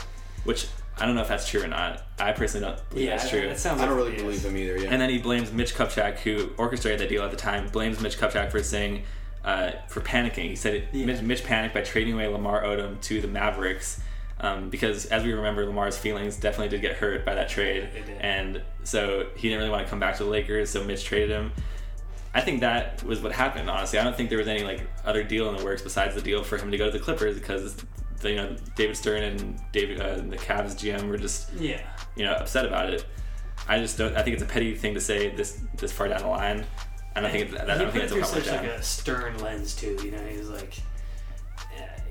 which I don't know if that's true or not. I personally don't believe yeah, that's true. That sounds I don't like really it believe is. him either. Yeah. And then he blames Mitch Kupchak, who orchestrated that deal at the time, blames Mitch Kupchak for saying, uh, for panicking. He said it, Yeah. Mitch, Mitch panicked by trading away Lamar Odom to the Mavericks. Um, because as we remember, Lamar's feelings definitely did get hurt by that trade, and so he didn't really want to come back to the Lakers. So Mitch traded him. I think that was what happened. Honestly, I don't think there was any like other deal in the works besides the deal for him to go to the Clippers because the, you know David Stern and David uh, the Cavs GM were just Yeah. you know upset about it. I just don't. I think it's a petty thing to say this this far down the line. I don't think it's, I don't think it's a such like a stern lens too. You know, he's like,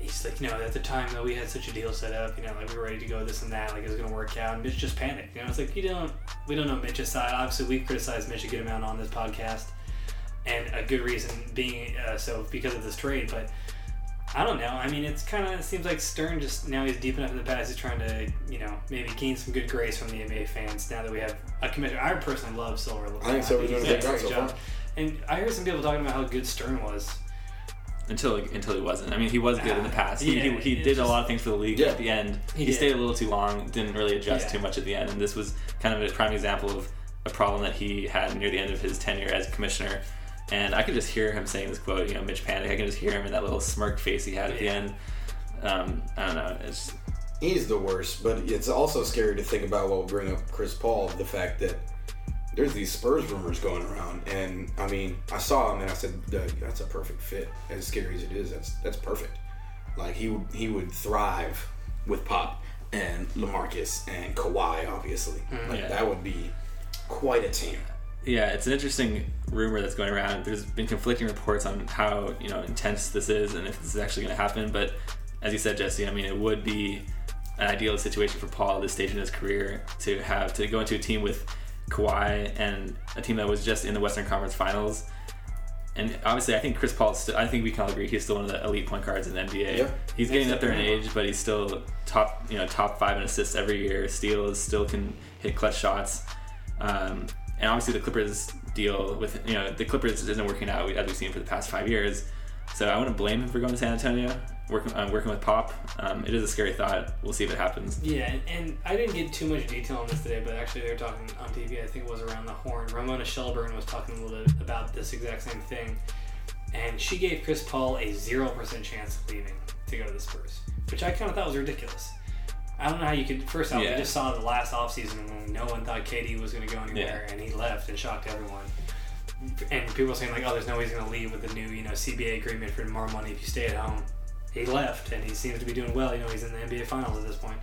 he's like, you know, at the time that we had such a deal set up, you know, like we were ready to go this and that, like it was gonna work out, and Mitch just panicked. You know, it's like you don't, we don't know Mitch's side. Obviously, we criticized Mitch a good amount on this podcast, and a good reason being uh, so because of this trade, but. I don't know. I mean, it's kind of it seems like Stern just now he's deep enough in the past. He's trying to, you know, maybe gain some good grace from the NBA fans now that we have a commissioner. I personally love Silver. I think Silver's doing a great job and I hear some people talking about how good Stern was. Until until he wasn't. I mean, he was good in the past. He, Yeah, he, he it's did a lot of things for the league Yeah. at the end. He He, stayed a little too long. Didn't really adjust Yeah. too much at the end, and this was kind of a prime example of a problem that he had near the end of his tenure as commissioner. And I could just hear him saying this quote, you know, Mitch Panic. I can just hear him in that little smirk face he had at the end. Um, I don't know. It's He's the worst, but it's also scary to think about while we bring up Chris Paul, the fact that there's these Spurs rumors going around, and I mean, I saw him and I said, "Doug, that's a perfect fit. As scary as it is, that's that's perfect. Like he would he would thrive with Pop and LaMarcus and Kawhi, obviously. Mm, like Yeah. that would be quite a team. Yeah, it's an interesting rumor that's going around. There's been conflicting reports on how you know intense this is and if this is actually going to happen. But as you said, Jesse, I mean, it would be an ideal situation for Paul at this stage in his career to have to go into a team with Kawhi and a team that was just in the Western Conference Finals. And obviously, I think Chris Paul. Still, I think we can all agree he's still one of the elite point guards in the NBA. Yeah. He's getting up there in age, but he's still top, you know, top five in assists every year. Steals, still can hit clutch shots. Um, and obviously, the Clippers deal with you know the Clippers isn't working out as we've seen for the past five years. So I wouldn't blame him for going to San Antonio, working uh, working with Pop. Um, it is a scary thought. We'll see if it happens. Yeah, and, and I didn't get too much detail on this today, but actually they were talking on TV. I think it was around the horn. Ramona Shelburne was talking a little bit about this exact same thing, and she gave Chris Paul a zero percent chance of leaving to go to the Spurs, which I kind of thought was ridiculous. I don't know how you could. First off, Yeah. we just saw the last offseason when no one thought KD was going to go anywhere, and he left and shocked everyone. And people saying like, "Oh, there's no way he's going to leave with the new, you know, CBA agreement for more money if you stay at home." He left, and he seems to be doing well. You know, he's in the NBA Finals at this point.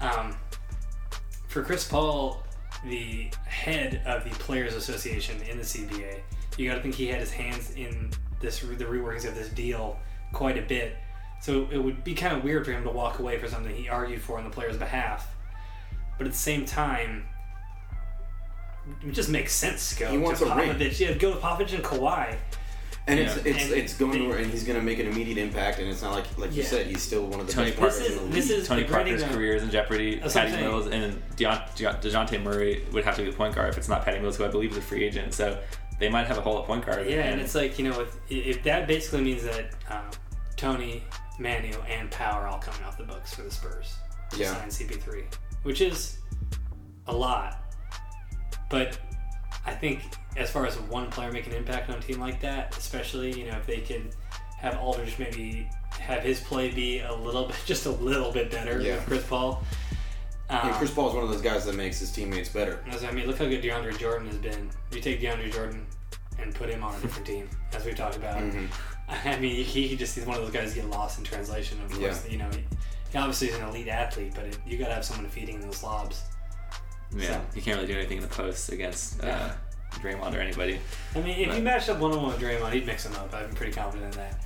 Um, for Chris Paul, the head of the Players Association in the CBA, you got to think he had his hands in this the reworkings of this deal quite a bit. So it would be kind of weird for him to walk away for something he argued for on the players' behalf. But at the same time, it just makes sense to go He to wants a ring. Popovich. Yeah, go with Popovich and Kawhi. And Yeah. it's it's And it's going they- to and he's going to make an immediate impact, and it's not like like you Yeah. said, he's still one of the Tony best Parker- players This in is- the this is- Tony the grading Parker's of- career is in jeopardy. That's what I'm Patty saying. Mills and Deont- Deont- Dejounte Murray would have to be the point guard if it's not Patty Mills, who I believe is a free agent. So they might have a hole at point guard. Yeah, and it's like you know, if, if that basically means that um, Tony, Manu, and Power all coming off the books for the Spurs to Yeah. sign CP3, which is a lot. But I think as far as one player making an impact on a team like that, especially you know if they could have Aldridge maybe have his play be a little bit, *laughs* just a little bit better Yeah. with Chris Paul. Um, Yeah, Chris Paul is one of those guys that makes his teammates better. I mean, look how good DeAndre Jordan has been. You take DeAndre Jordan and put him on a different team, as we've talked about. Mm-hmm. *laughs* I mean, he, he just he's one of those guys get lost in translation. Of course, you know, he, he obviously is an elite athlete, but it, you got to have someone feeding those lobs. Yeah, So- you can't really do anything in the post against uh, Draymond or anybody. I mean, if Right. you matched up one on one with Draymond, he'd mix him up. I'm pretty confident in that.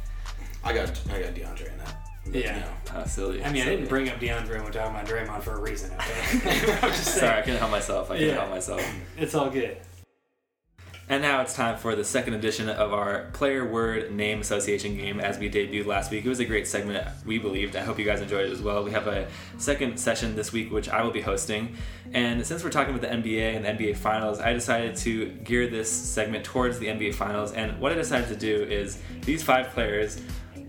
I got I got DeAndre in that. Yeah. You know. Uh, silly. I mean, I didn't bring up DeAndre when we're talking about Draymond for a reason. Okay, *laughs* I'm just. Sorry, I couldn't help myself. I couldn't Yeah. help myself. It's all good. And now it's time for the second edition of our player word name association game as we debuted last week. It was a great segment, we believed. I hope you guys enjoyed it as well. We have a second session this week, which I will be hosting. And since we're talking about the NBA and the NBA Finals, I decided to gear this segment towards the NBA Finals. And what I decided to do is these five players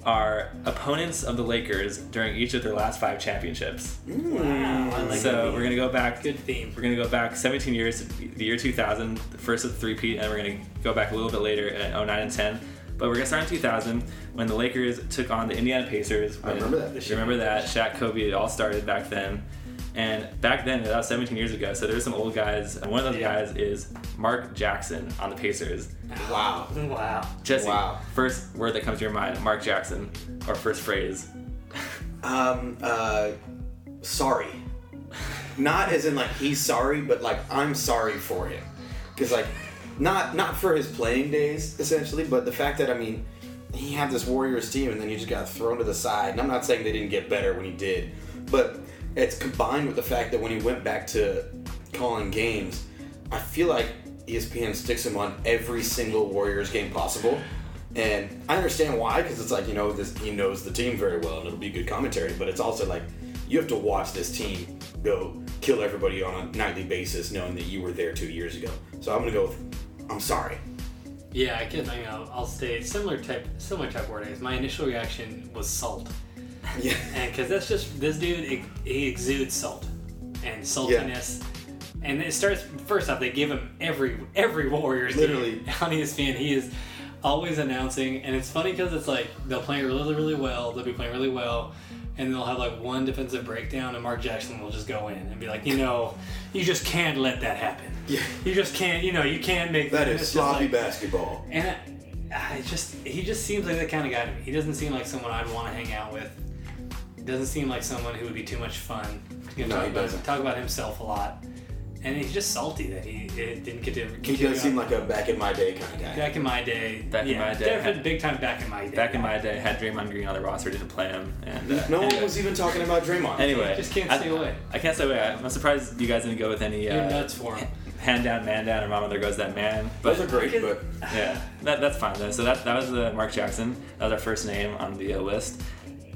are opponents of the Lakers during each of their last five championships. Wow, I like so that. we're gonna go back Good theme. we're gonna go back 17 years to the year 2000, the first of the three-peat, and we're gonna go back a little bit later at 09 and 10. But we're gonna start in 2000 when the Lakers took on the Indiana Pacers. I remember that. You remember that? Shaq, Kobe, it all started back then. And back then, that was 17 years ago. So there's some old guys. And one of those Yeah. guys is Mark Jackson on the Pacers. Wow. Wow. Jesse, Wow. first word that comes to your mind, Mark Jackson, or first phrase. Um. Uh. Sorry. Not as in like he's sorry, but like I'm sorry for him, because like, not not for his playing days essentially, but the fact that I mean, he had this Warriors team and then he just got thrown to the side. And I'm not saying they didn't get better when he did, but it's combined with the fact that when he went back to calling games, I feel like ESPN sticks him on every single Warriors game possible. And I understand why, because it's like, you know, this, he knows the team very well and it'll be good commentary, but it's also like, you have to watch this team go kill everybody on a nightly basis knowing that you were there two years ago. So I'm to go with, I'm sorry. Yeah, I can. I mean, I'll, I'll stay similar type similar type wording. My initial reaction was salt, Yeah. *laughs* and because that's just this dude, he, he exudes salt and saltiness. And it starts first off. They give him every every Warriors Literally. game *laughs* on ESPN. He is always announcing, and it's funny because it's like they'll play really really well. They'll be playing really well, and they'll have like one defensive breakdown, and Mark Jackson will just go in and be like, you know, you just can't let that happen. Yeah. You just can't. You know, you can't make That and is sloppy like- basketball. and I, I just he just seems like that kind of guy to me. He doesn't seem like someone I'd want to hang out with. Doesn't seem like someone who would be too much fun. to No, talk he about, doesn't. Talk about himself a lot, and he's just salty that he it didn't get to. He continue does seem like a back in my day kind of guy. back in my day. Back in my day, definitely had- big time back in my day. Back in my day, had Draymond Green on the roster, didn't play him. And uh, No one was even talking about Draymond. Anyway, Just can't I- stay away. I can't stay away. I'm surprised you guys didn't go with any You're uh, nuts for him. hand down, man down, or mama there goes that man. But Those are great, but yeah, that, that's fine though. So that that was the Mark Jackson. That was our first name on the uh, list.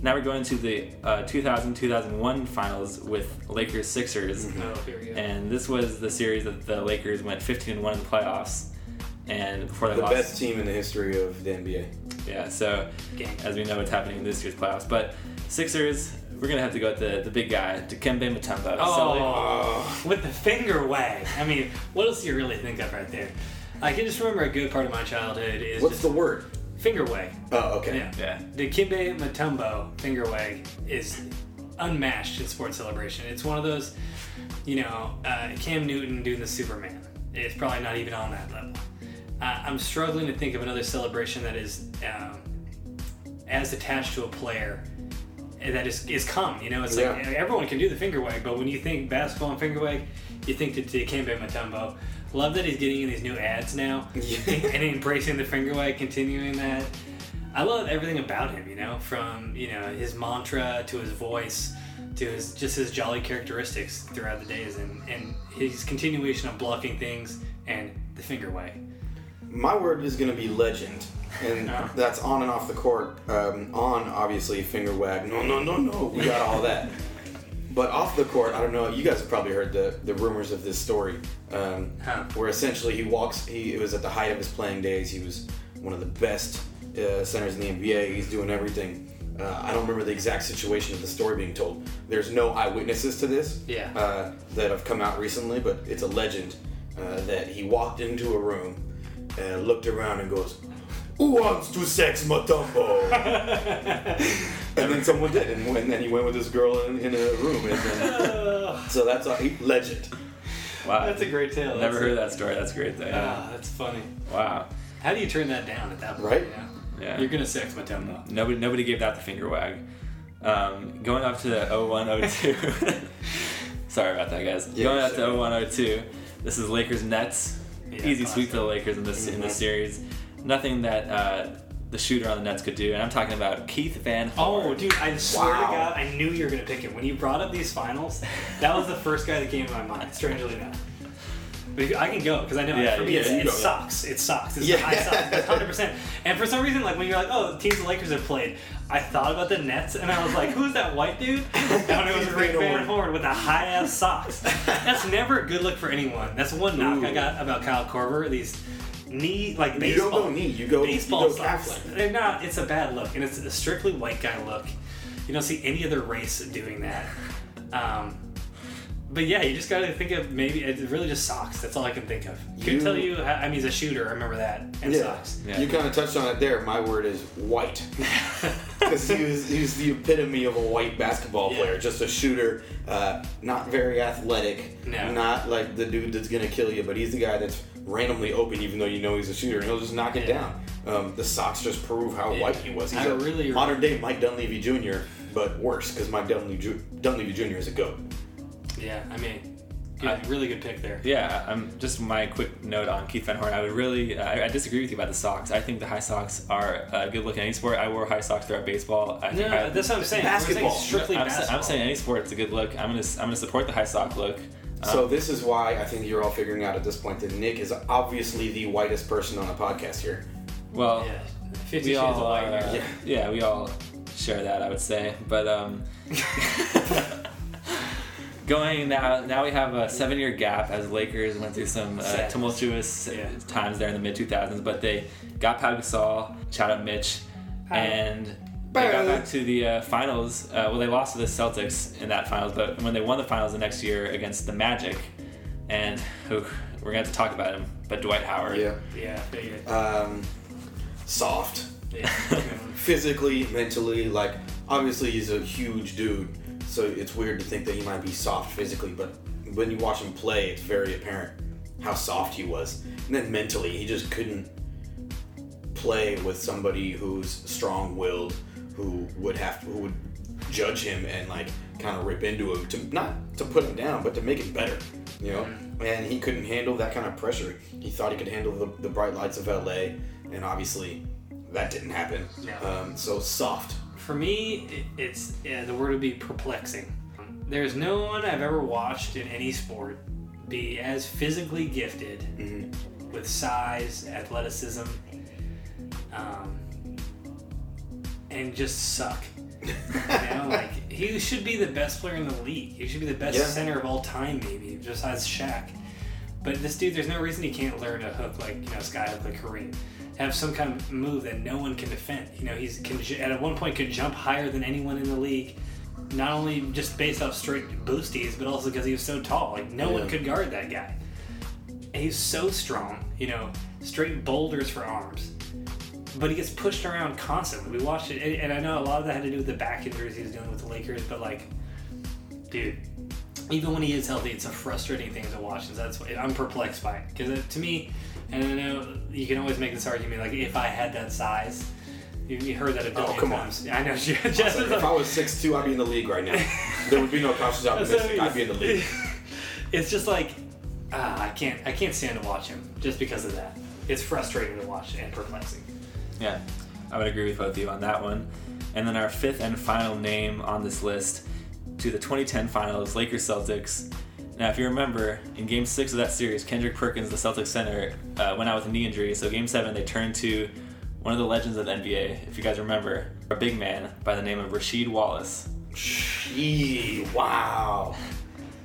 Now we're going to the uh, 2000-2001 finals with Lakers Sixers, Oh, here we and this was the series that the Lakers went 15 and one in the playoffs. And before they lost. the lost, best team in the history of the NBA. yeah. So as we know, what's happening in this year's playoffs. But Sixers, we're gonna have to go with the the big guy, Dikembe Mutombo. Oh, with the finger wag. I mean, what else do you really think of right there? I can just remember a good part of my childhood is What's just the word? Finger wag. Oh, okay. Yeah. Yeah. Dikembe Mutombo finger wag is unmatched in sports celebration. It's one of those, you know, uh, Cam Newton doing the Superman. It's probably not even on that level. Uh, I'm struggling to think of another celebration that is um, as attached to a player and that is, is common. You know, it's like everyone can do the finger wag, but when you think basketball and finger wag, you think to Dikembe Mutombo. Love that he's getting in these new ads now *laughs* and embracing the finger wag, continuing that. I love everything about him, you know, from you know his mantra to his voice to his just his jolly characteristics throughout the days, and and his continuation of blocking things and the finger wag. My word is going to be legend, and Oh. *laughs* that's on and off the court. Um, on, obviously, finger wag. No, no, no, no. We got all that. *laughs* But off the court, I don't know. You guys have probably heard the, the rumors of this story, um, Huh. where essentially he walks. He it was at the height of his playing days. He was one of the best uh, centers in the NBA. He's doing everything. Uh, I don't remember the exact situation of the story being told. There's no eyewitnesses to this Yeah. uh, that have come out recently, but it's a legend. uh, that he walked into a room and looked around and goes, "Who wants to sex Mutombo?" *laughs* and then someone did, and, when, then he went with this girl in, in a room, and then, *laughs* so that's a legend. Wow. That's a great tale. Never That's heard a- that story. That's a great. Though. Yeah. Ah, that's funny. Wow. How do you turn that down at that point? Right? you know? Yeah. You're gonna sex Mutombo. Nobody, nobody gave that the finger wag. Um, going up to the 0102. *laughs* Sorry about that, guys. Yeah, going up to sorry. 0102. This is Lakers Nets. Yeah, Easy classic. sweep for the Lakers in this in this Mhm. series. Nothing that uh, the shooter on the Nets could do, and I'm talking about Keith Van. Horn. Oh, dude, I swear Wow. to God, I knew you were gonna pick him. When you brought up these finals, that was the first guy that came to my mind. *laughs* Strangely enough. But if- I can go because I know Yeah, for me yeah, it's, it sucks. It sucks. It's Yeah. high sucks. It's hundred percent. And for some reason, like when you're like, oh, the teams the Lakers have played, I thought about the Nets and I was like, who's that white dude? *laughs* And it was Rick Van Van Horn. Horn with the high ass socks. That's never a good look for anyone. That's one knock I got about Kyle Korver. These knee like You baseball. don't go knee, you go, you baseball go calf socks. length. They're not. It's a bad look, and it's a strictly white guy look. You don't see any other race doing that. Um, but yeah, you just gotta think of maybe it really just socks. That's all I can think of. Couldn't You- tell you. I mean, he's a shooter. I remember that. And Yeah. socks. Yeah. You kind of touched on it there. My word is white. *laughs* Because he was, he was the epitome of a white basketball Yeah. player, just a shooter, uh, not very athletic, No. not like the dude that's gonna kill you, but he's the guy that's randomly open, even though you know he's a shooter, and he'll just knock it Yeah. down. Um, the socks just prove how Yeah. white he was. He's I a really- modern day Mike Dunleavy Jr., but worse because Mike Dunleavy, Dunleavy Jr. is a goat. Yeah. I mean, good, I- really good pick there. Yeah, um, just my quick note on Keith Van Horn. I would really, I, I disagree with you about the socks. I think the high socks are uh, good look in any sport. I wore high socks throughout baseball. I No, think I, that's what I'm saying. We're saying Basketball. strictly I'm, sa- basketball. I'm saying any sport, it's a good look. I'm gonna, I'm gonna support the high sock look. Um, So this is why I think you're all figuring out at this point that Nick is obviously the whitest person on the podcast here. well, Yeah. Fifty we Shades all, of White. uh, here. yeah. we all share that. I would say, but um, *laughs* going now, now we have a seven-year gap as Lakers went through some uh, tumultuous Yeah. times there in the mid 2000s, but they got Pau Gasol. Shout out Mitch, Pau. and they got back to the uh, finals. Uh, well, they lost to the Celtics in that finals, but when they won the finals the next year against the Magic, and who we're gonna have to talk about him, but Dwight Howard. Yeah. Yeah. Figured. Um, soft. Yeah. *laughs* physically, mentally, like obviously he's a huge dude, so it's weird to think that he might be soft physically, but when you watch him play, it's very apparent how soft he was. And then mentally, he just couldn't play with somebody who's strong-willed, who would have who would judge him and like kind of rip into him to not to put him down, but to make him better. You know, and he couldn't handle that kind of pressure. He thought he could handle the, the bright lights of LA, and obviously that didn't happen. No. Um, so soft. For me, it, it's yeah, the word would be perplexing. There's no one I've ever watched in any sport be as physically gifted Mhm. with size, athleticism, um, and just suck. *laughs* You know, like he should be the best player in the league. He should be the best Yeah. center of all time, maybe besides Shaq. But this dude, there's no reason he can't learn a hook like you know sky hook like Kareem. Have some kind of move that no one can defend. You know, he's can at one point could jump higher than anyone in the league. Not only just based off straight boosties, but also because he was so tall. Like no one could guard that guy. And he's so strong. You know, straight boulders for arms. But he gets pushed around constantly. We watched it, and, and I know a lot of that had to do with the back injuries he was dealing with the Lakers. But like, dude, even when he is healthy, it's a frustrating thing to watch. And that's why I'm perplexed by it because to me, and I know you can always make this argument like if I had that size, you, you heard that a billion Oh, come on. I know. *laughs* Is if I was 6'2", I'd be in the league right now. there would be no I optimistic. I'd be in the league. *laughs* It's just like ah, I can't I can't stand to watch him just because of that. It's frustrating to watch and perplexing. Yeah, I would agree with both of you on that one. And then our fifth and final name on this list to the 2010 finals, Lakers Celtics. Now, if you remember, in Game Six of that series, Kendrick Perkins, the Celtics center, uh, went out with a knee injury. So Game Seven, they turned to one of the legends of the NBA, if you guys remember, a big man by the name of Rasheed Wallace, Gee, wow.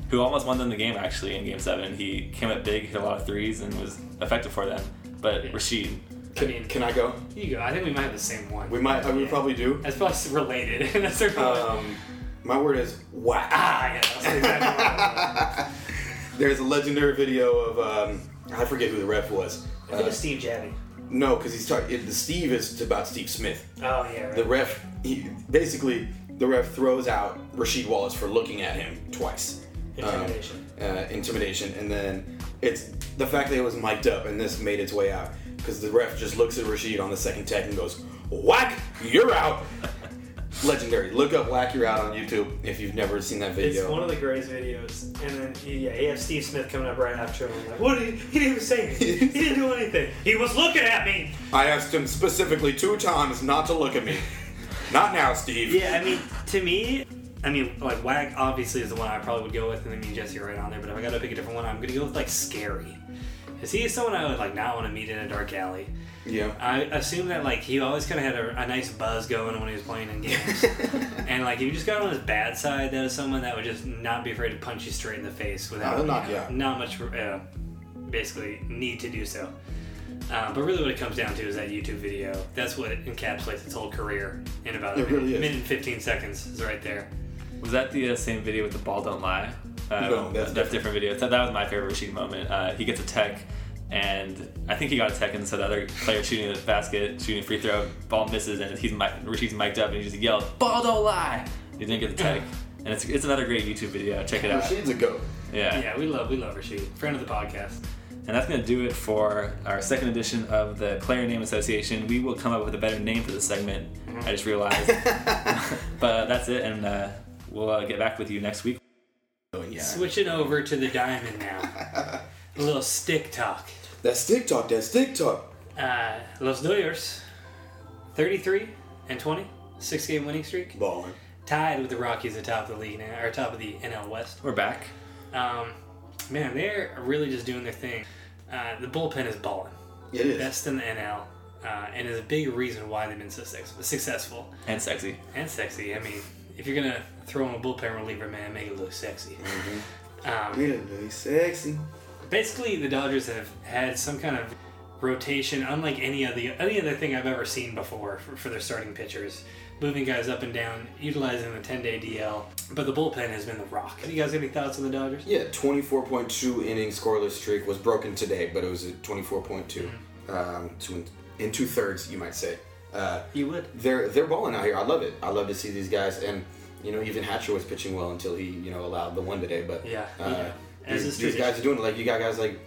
who almost won them the game actually in Game Seven. He came up big, hit a lot of threes, and was effective for them. But Yeah. Rasheed, Can, mean- can I go? You go. I think we might have the same one. We might. uh, We Yeah. probably do. That's probably *laughs* related. That's their Um, my word is whack. ah, yeah. That's exactly *laughs* I there's a legendary video of um, I forget who the ref was. I think Uh, Steve Jabby. no, because he's talking. The Steve is about Steve Smith. Oh yeah. Right. The ref, he, basically, the ref throws out Rasheed Wallace for looking at him twice. Intimidation. Um, uh, intimidation, and then it's the fact that it was mic'd up, and this made its way out because the ref just looks at Rasheed on the second tech and goes, "Whack, you're out." *laughs* Legendary. Look up "Whack, you're out" on YouTube if you've never seen that video. It's one of the greatest videos, and then yeah, he has Steve Smith coming up right after him. Like, what? Did he, he didn't even say anything. he didn't do anything. He was looking at me. I asked him specifically two times not to look at me. Not now, Steve. Yeah, I mean, to me, I mean, like Wag obviously is the one I probably would go with, and then me and Jesse are right on there. But if I got to pick a different one, I'm gonna go with like Scary, because he someone I would like not want to meet in a dark alley. Yeah. I assume that like he always kind of had a, a nice buzz going when he was playing in games, *laughs* and like if you just got on his bad side, that was someone that would just not be afraid to punch you straight in the face without he'll knock you you know, out. not much uh, basically need to do so. Uh, but really, what it comes down to is that YouTube video. That's what encapsulates its whole career in about a It minute, really minute and 15 seconds. Is right there. Was that the uh, same video with the ball don't lie? Uh, No, that's that's different video. That, that was my favorite Rasheed moment. Uh, he gets a tech, and I think he got a tech, and so the other player shooting the basket, shooting free throw, ball misses, and he's mi- Rasheed's mic'd up, and he just yelled, "Ball don't lie!" He didn't get the tech, *laughs* and it's it's another great YouTube video. Check it out. Rasheed's a goat. Yeah. Yeah, we love we love Rasheed, friend of the podcast. And that's going to do it for our second edition of the Player Name Association. We will come up with a better name for this segment. I just realized. *laughs* *laughs* but uh, that's it, and uh, we'll uh, get back with you next week. Switching over to the diamond now. *laughs* a little stick talk. That stick talk, that stick talk. Uh, Los Dodgers, 33 and 20, six game winning streak, Balling. tied with the Rockies atop the league now, or top of the NL West. We're back. Um, man, they're really just doing their thing. Uh, the bullpen is balling, It is. best in the NL, uh, and is a big reason why they've been so suc- successful And sexy. and sexy. I mean, if you're gonna throw in a bullpen reliever, man, make it look sexy. Um, Really sexy. basically the Dodgers have had some kind of rotation, unlike any of the any other thing I've ever seen before for, for their starting pitchers, moving guys up and down, utilizing the 10 day DL. But the bullpen has been the rock. Have you guys have any thoughts on the Dodgers? Yeah, 24.2 inning scoreless streak was broken today, but it was at 24.2. Um, two in, in two thirds, you might say. Uh, You would. they're they're balling out here. I love it. I love to see these guys, and you know even Hatcher was pitching well until he you know allowed the one today. But Yeah, uh, yeah. These, these guys are doing it. Like you got guys like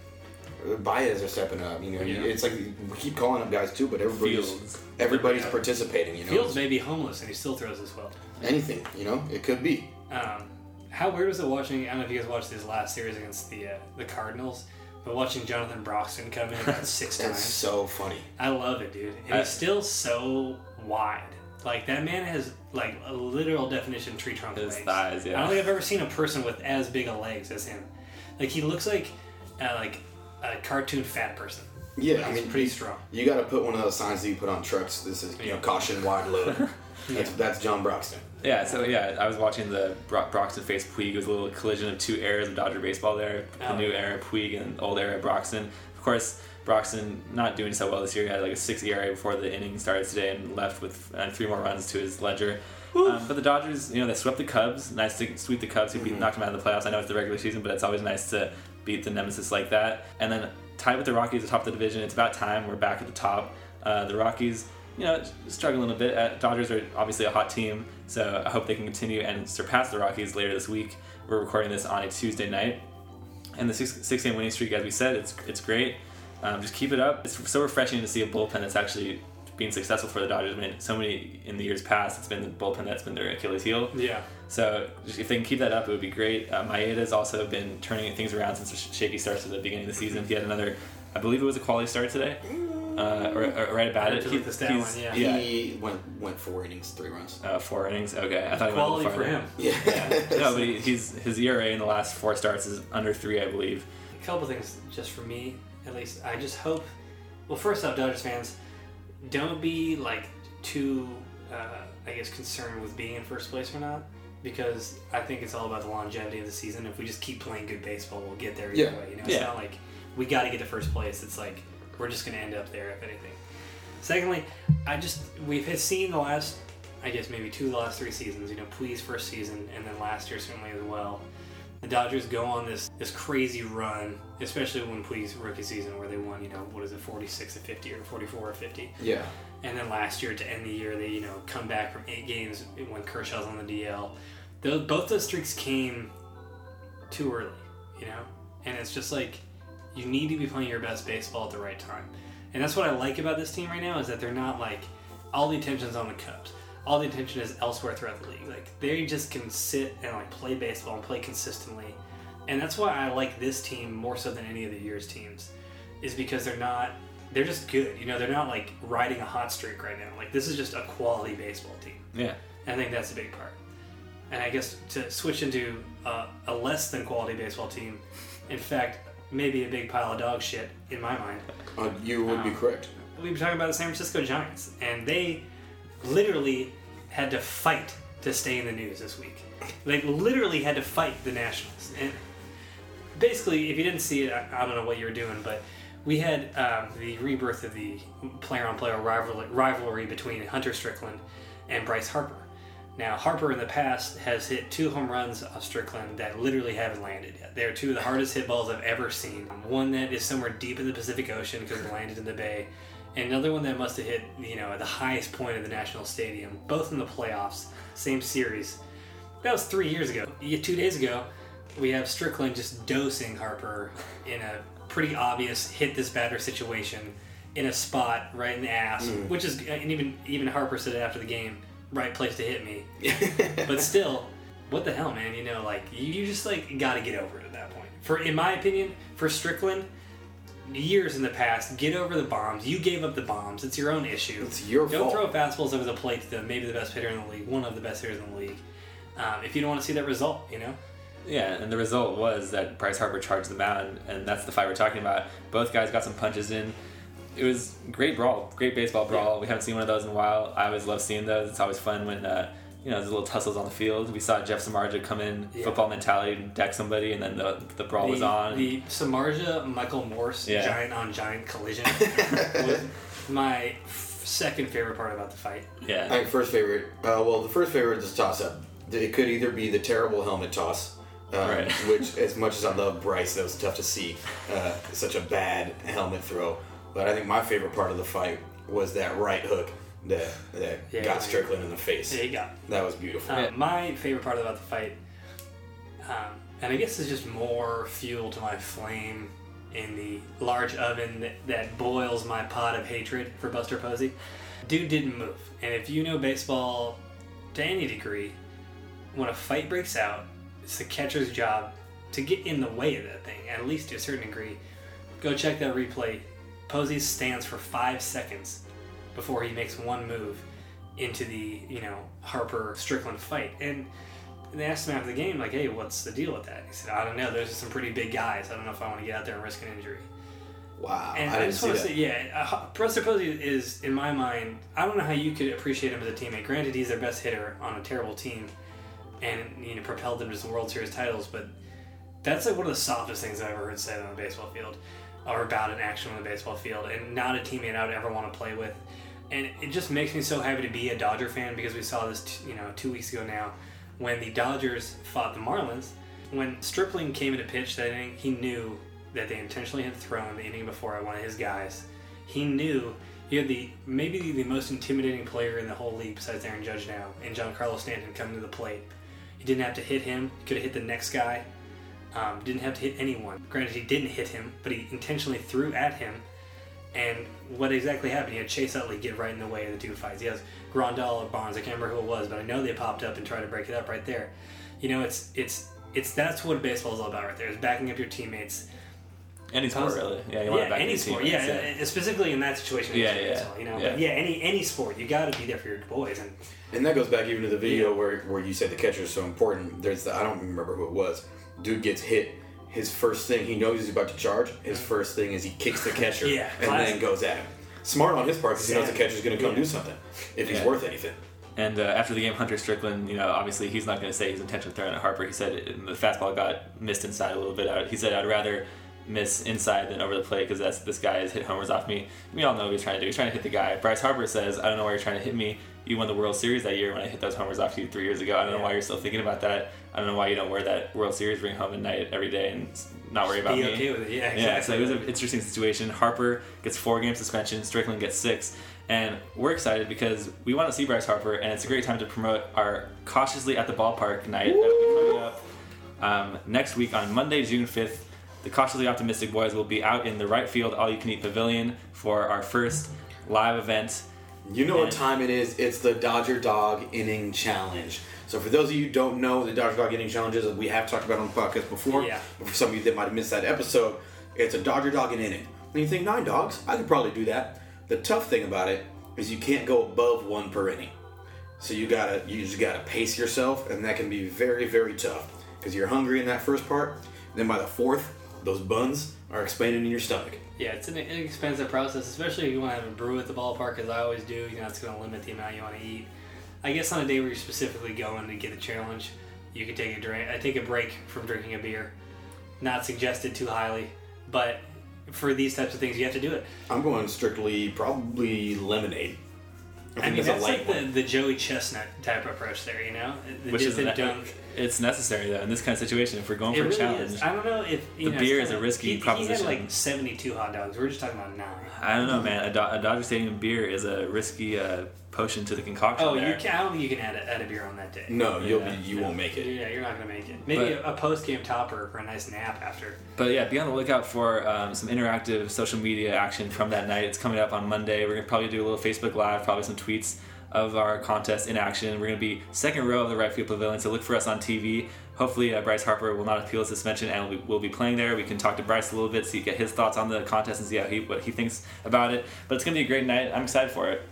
uh, Baez are stepping up. You know, Yeah. it's like we keep calling up guys too, but everybody's Fields. everybody's Yeah. participating. You know, Fields may be homeless and he still throws as well. anything. You know, it could be. Um, how weird was it watching? I don't know if you guys watched this last series against the uh, the Cardinals, but watching Jonathan Broxton come in about six *laughs* That's times. so funny. I love it, dude. And I- he's still so wide. Like that man has like a literal definition tree trunk His legs. thighs, I don't think I've ever seen a person with as big a legs as him. Like he looks like uh, like a cartoon fat person. Yeah, Like, I mean, pretty strong. You got to put one of those signs that you put on trucks. This is you know caution wide load. *laughs* That's, that's John Broxton. Yeah, so yeah, I was watching the Bro- Broxton face Puig. It was a little collision of two eras of Dodger baseball there. The Oh, new era Puig and old era Broxton. Of course, Broxton not doing so well this year. He had like a six ERA before the inning started today and left with uh, three more runs to his ledger. Um, but the Dodgers, you know, they swept the Cubs. Nice to sweep the Cubs who beat, knocked them out of the playoffs. I know it's the regular season, but it's always nice to beat the nemesis like that. And then tied with the Rockies atop the division. It's about time. We're back at the top. Uh, the Rockies, you know, struggling a bit. Uh, Dodgers are obviously a hot team, so I hope they can continue and surpass the Rockies later this week. We're recording this on a Tuesday night, and the six, six game winning streak, as we said, it's it's great. Um, just keep it up. It's so refreshing to see a bullpen that's actually being successful for the Dodgers. I mean, so many in the years past, it's been the bullpen that's been their Achilles heel. Yeah. So just- if they can keep that up, it would be great. Uh, Maeda's also been turning things around since the shaky starts at the beginning of the season. He had another, I believe it was a quality start today, uh, or, or right about I it. have to look this down he's- one, yeah. yeah, He went went four innings, three runs. uh, four innings. Okay, I thought he went Quality for farther. him. Yeah. *laughs* No, but he, he's his ERA in the last four starts is under three, I believe. A couple things just for me, at least. I just hope. Well, first off, Dodgers fans, don't be like too, uh, I guess, concerned with being in first place or not, because I think it's all about the longevity of the season. If we just keep playing good baseball, we'll get there either Yeah. way. You know, it's Yeah. not like we got to get to first place. It's like we're just going to end up there if anything. Secondly, I just we've seen the last, I guess maybe two of the last three seasons. You know, Puig's first season, and then last year certainly as well. the Dodgers go on this this crazy run, especially when Puig's rookie season where they won, you know, what is it, 46 to 50 or 44 or 50. Yeah. And then last year to end the year, they you know come back from eight games when Kershaw's on the DL. Those, both those streaks came too early, you know, and it's just like you need to be playing your best baseball at the right time. And that's what I like about this team right now is that they're not like all the attention's on the Cubs. All the attention is elsewhere throughout the league. Like they just can sit and like play baseball and play consistently. And that's why I like this team more so than any of the year's teams, is because they're not they're just good. You know, they're not like riding a hot streak right now. Like this is just a quality baseball team. Yeah. And I think that's a big part. And I guess to switch into uh, a less than quality baseball team, in fact, maybe a big pile of dog shit in my mind. Uh, you would be Um, correct. We were talking about the San Francisco Giants, and they literally had to fight to stay in the news this week. They literally had to fight the Nationals. And basically, if you didn't see it, I, I don't know what you were doing, but we had um, the rebirth of the player-on-player rivalry, rivalry between Hunter Strickland and Bryce Harper. Now, Harper in the past has hit two home runs off Strickland that literally haven't landed yet. They're two of the hardest hit balls I've ever seen. One that is somewhere deep in the Pacific Ocean because it landed in the Bay, and another one that must have hit, you know, at the highest point of the National Stadium, both in the playoffs, same series. That was three years ago. Two days ago, we have Strickland just dosing Harper in a pretty obvious hit this batter situation in a spot right in the ass, mm. which is, and even even Harper said it after the game, right place to hit me. *laughs* but still, what the hell, man? You know, like you, you just like got to get over it at that point. For in my opinion, for Strickland, years in the past, get over the bombs. You gave up the bombs. It's your own issue. It's your Don't fault. throw fastballs over the plate to the, maybe the best hitter in the league, one of the best hitters in the league. Um, if you don't want to see that result, you know. Yeah, and the result was that Bryce Harper charged the mound, and that's the fight we're talking about. Both guys got some punches in. It was great brawl, great baseball brawl. We haven't seen one of those in a while. I always love seeing those. It's always fun when uh, you know there's little tussles on the field. We saw Jeff Samardzija come in, Yeah. football mentality, and deck somebody, and then the the brawl was on. The Samardzija Michael Morse Yeah. giant on giant collision *laughs* was my f- second favorite part about the fight. yeah, My first favorite. Uh, well, the first favorite is toss up. It could either be the terrible helmet toss, um, Right. which, as much as I love Bryce, that was tough to see. Uh, such a bad helmet throw. But I think my favorite part of the fight was that right hook that that Yeah, got. Strickland in the face. There you go. That was beautiful. Um, my favorite part about the fight, um, and I guess it's just more fuel to my flame in the large oven that, that boils my pot of hatred for Buster Posey. Dude didn't move. And if you know baseball to any degree, when a fight breaks out, it's the catcher's job to get in the way of that thing, at least to a certain degree. Go check that replay. Posey stands for five seconds before he makes one move into the you know Harper Strickland fight. And they asked him after the game, like, "Hey, what's the deal with that?" He said, "I don't know. Those are some pretty big guys. I don't know if I want to get out there and risk an injury." wow. And I I, just want to say, yeah, uh, Buster Posey is, in my mind, I don't know how you could appreciate him as a teammate. Granted, he's their best hitter on a terrible team, and you know propelled them to some World Series titles. But that's like one of the softest things I've ever heard said on a baseball field, or about an action on the baseball field, and not a teammate I would ever want to play with. And it just makes me so happy to be a Dodger fan because we saw this, t- you know, two weeks ago now, when the Dodgers fought the Marlins. When Stripling came in to pitch that inning, he knew that they intentionally had thrown the inning before at one of his guys. He knew he had the maybe the most intimidating player in the whole league besides Aaron Judge now, and Giancarlo Stanton coming to the plate. He didn't have to hit him. He could have hit the next guy. Um, didn't have to hit anyone. Granted, he didn't hit him, but he intentionally threw at him. And what exactly happened? He had Chase Utley get right in the way of the two fights. He has Grandal or Barnes. I can't remember who it was, but I know they popped up and tried to break it up right there. You know, it's it's it's that's what baseball is all about right there. Is backing up your teammates. any sport really. Yeah, you want yeah, to back any your sport. teammates, Yeah, uh, specifically in that situation. Yeah, yeah, baseball, You know, yeah. but yeah, any any sport, you got to be there for your boys. And And that goes back even to the video Yeah. where, where you said the catcher is so important. There's the, I don't remember who it was. Dude gets hit. His first thing, he knows he's about to charge. His first thing is he kicks the catcher *laughs* Yeah, and classic. then goes at him. Smart on his part because he knows the catcher's going to come Yeah. do something if he's Yeah. worth anything. And uh, after the game, Hunter Strickland, you know, obviously he's not going to say his intention of throwing at Harper. He said it, the fastball got missed inside a little bit. He said, I'd rather miss inside than over the plate because this guy has hit homers off me. We all know what he's trying to do. He's trying to hit the guy. Bryce Harper says, I don't know why you're trying to hit me. You won the World Series that year when I hit those homers off you three years ago. I don't know why you're still thinking about that. I don't know why you don't wear that World Series ring home at night every day and not worry about Be me. okay with it. Yeah, exactly. Yeah, so it was an interesting situation. Harper gets four game suspension, Strickland gets six, and we're excited because we want to see Bryce Harper, and it's a great time to promote our cautiously at the ballpark night that will be coming up um, next week on Monday, June fifth. The cautiously optimistic boys will be out in the right field all you can eat pavilion for our first live event. You know what time it is? It's the Dodger Dog Inning Challenge. So for those of you who don't know the Dodger Dog Inning Challenge is, we have talked about on the podcast before. Yeah. But for some of you that might have missed that episode, it's a Dodger Dog an inning. And you think nine dogs? I could probably do that. The tough thing about it is you can't go above one per inning. So you gotta you just gotta pace yourself, and that can be very very tough because you're hungry in that first part. Then by the fourth, those buns are expanding in your stomach. Yeah, it's an inexpensive process, especially if you want to have a brew at the ballpark, as I always do. You know, it's going to limit the amount you want to eat. I guess on a day where you're specifically going to get a challenge, you can take a drink. I take a break from drinking a beer. Not suggested too highly, but for these types of things, you have to do it. I'm going strictly probably lemonade. I I mean, that's like the, the Joey Chestnut type of approach there, you know? Which is dip and ne- dunk. It's necessary though in this kind of situation. If we're going It for really a challenge, is. I don't know if you The know, beer it's is a risky he, proposition. He had like seventy-two hot dogs. We're just talking about nine. I don't know, man. A, Do- a Dodger Stadium beer is a risky uh, potion to the concoction. Oh, there. you can, I don't think you can add a, add a beer on that day. No, you'll Yeah. be, you won't make it. Yeah, you're not gonna make it. Maybe But- a, a post-game topper for a nice nap after. But yeah, be on the lookout for um, some interactive social media action from that night. It's coming up on Monday. We're gonna probably do a little Facebook Live, probably some tweets of our contest in action. We're gonna be second row of the right field pavilion, so look for us on TV. Hopefully, uh, Bryce Harper will not appeal his suspension, and we'll be, we'll be playing there. We can talk to Bryce a little bit, see get his thoughts on the contest, and see how he what he thinks about it. But it's gonna be a great night. I'm excited for it.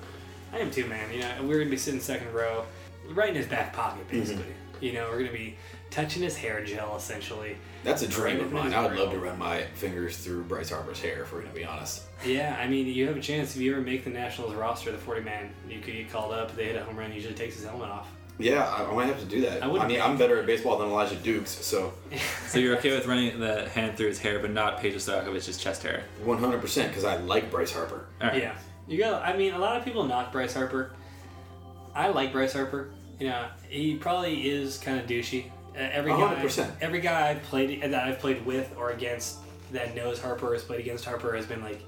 I am too, man. You know, we're gonna be sitting second row, right in his back pocket, Mm-hmm. basically. You know, we're gonna be touching his hair gel, essentially. That's a dream of mine. I would love to run my fingers through Bryce Harper's hair, if we're going to be honest. Yeah, I mean, you have a chance if you ever make the Nationals roster, the 40 man, you could get called up. They hit a home run, he usually takes his helmet off. Yeah, I, I might have to do that. I I, wouldn't mean, I'm better at baseball than Elijah Dukes, so *laughs* So you're okay with running the hand through his hair, but not Pedro Stojakovic's chest hair? 100% because I like Bryce Harper. All right. Yeah, you got. I mean, a lot of people knock Bryce Harper. I like Bryce Harper. You know, he probably is kind of douchey. Uh, every guy, hundred percent. every guy I've played that I've played with or against that knows Harper has played against Harper has been like,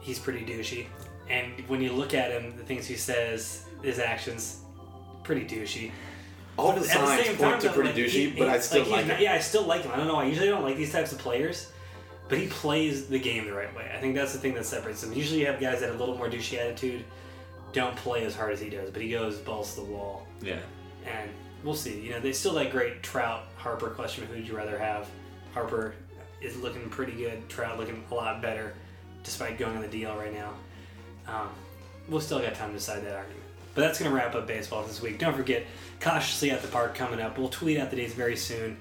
he's pretty douchey. And when you look at him, the things he says, his actions, pretty douchey. All But the signs point to though, pretty like, douchey, he- but he- I still he's like not- him. Yeah, I still like him. I don't know. I usually don't like these types of players, but he plays the game the right way. I think that's the thing that separates him. Usually, you have guys that have a little more douchey attitude, don't play as hard as he does, but he goes balls to the wall, Yeah. and we'll see. You know, they still that great Trout Harper question: Who'd you rather have? Harper is looking pretty good. Trout looking a lot better, despite going on the DL right now. Um, we'll still got time to decide that argument. But that's going to wrap up baseball this week. Don't forget, cautiously at the park coming up. We'll tweet out the dates very soon.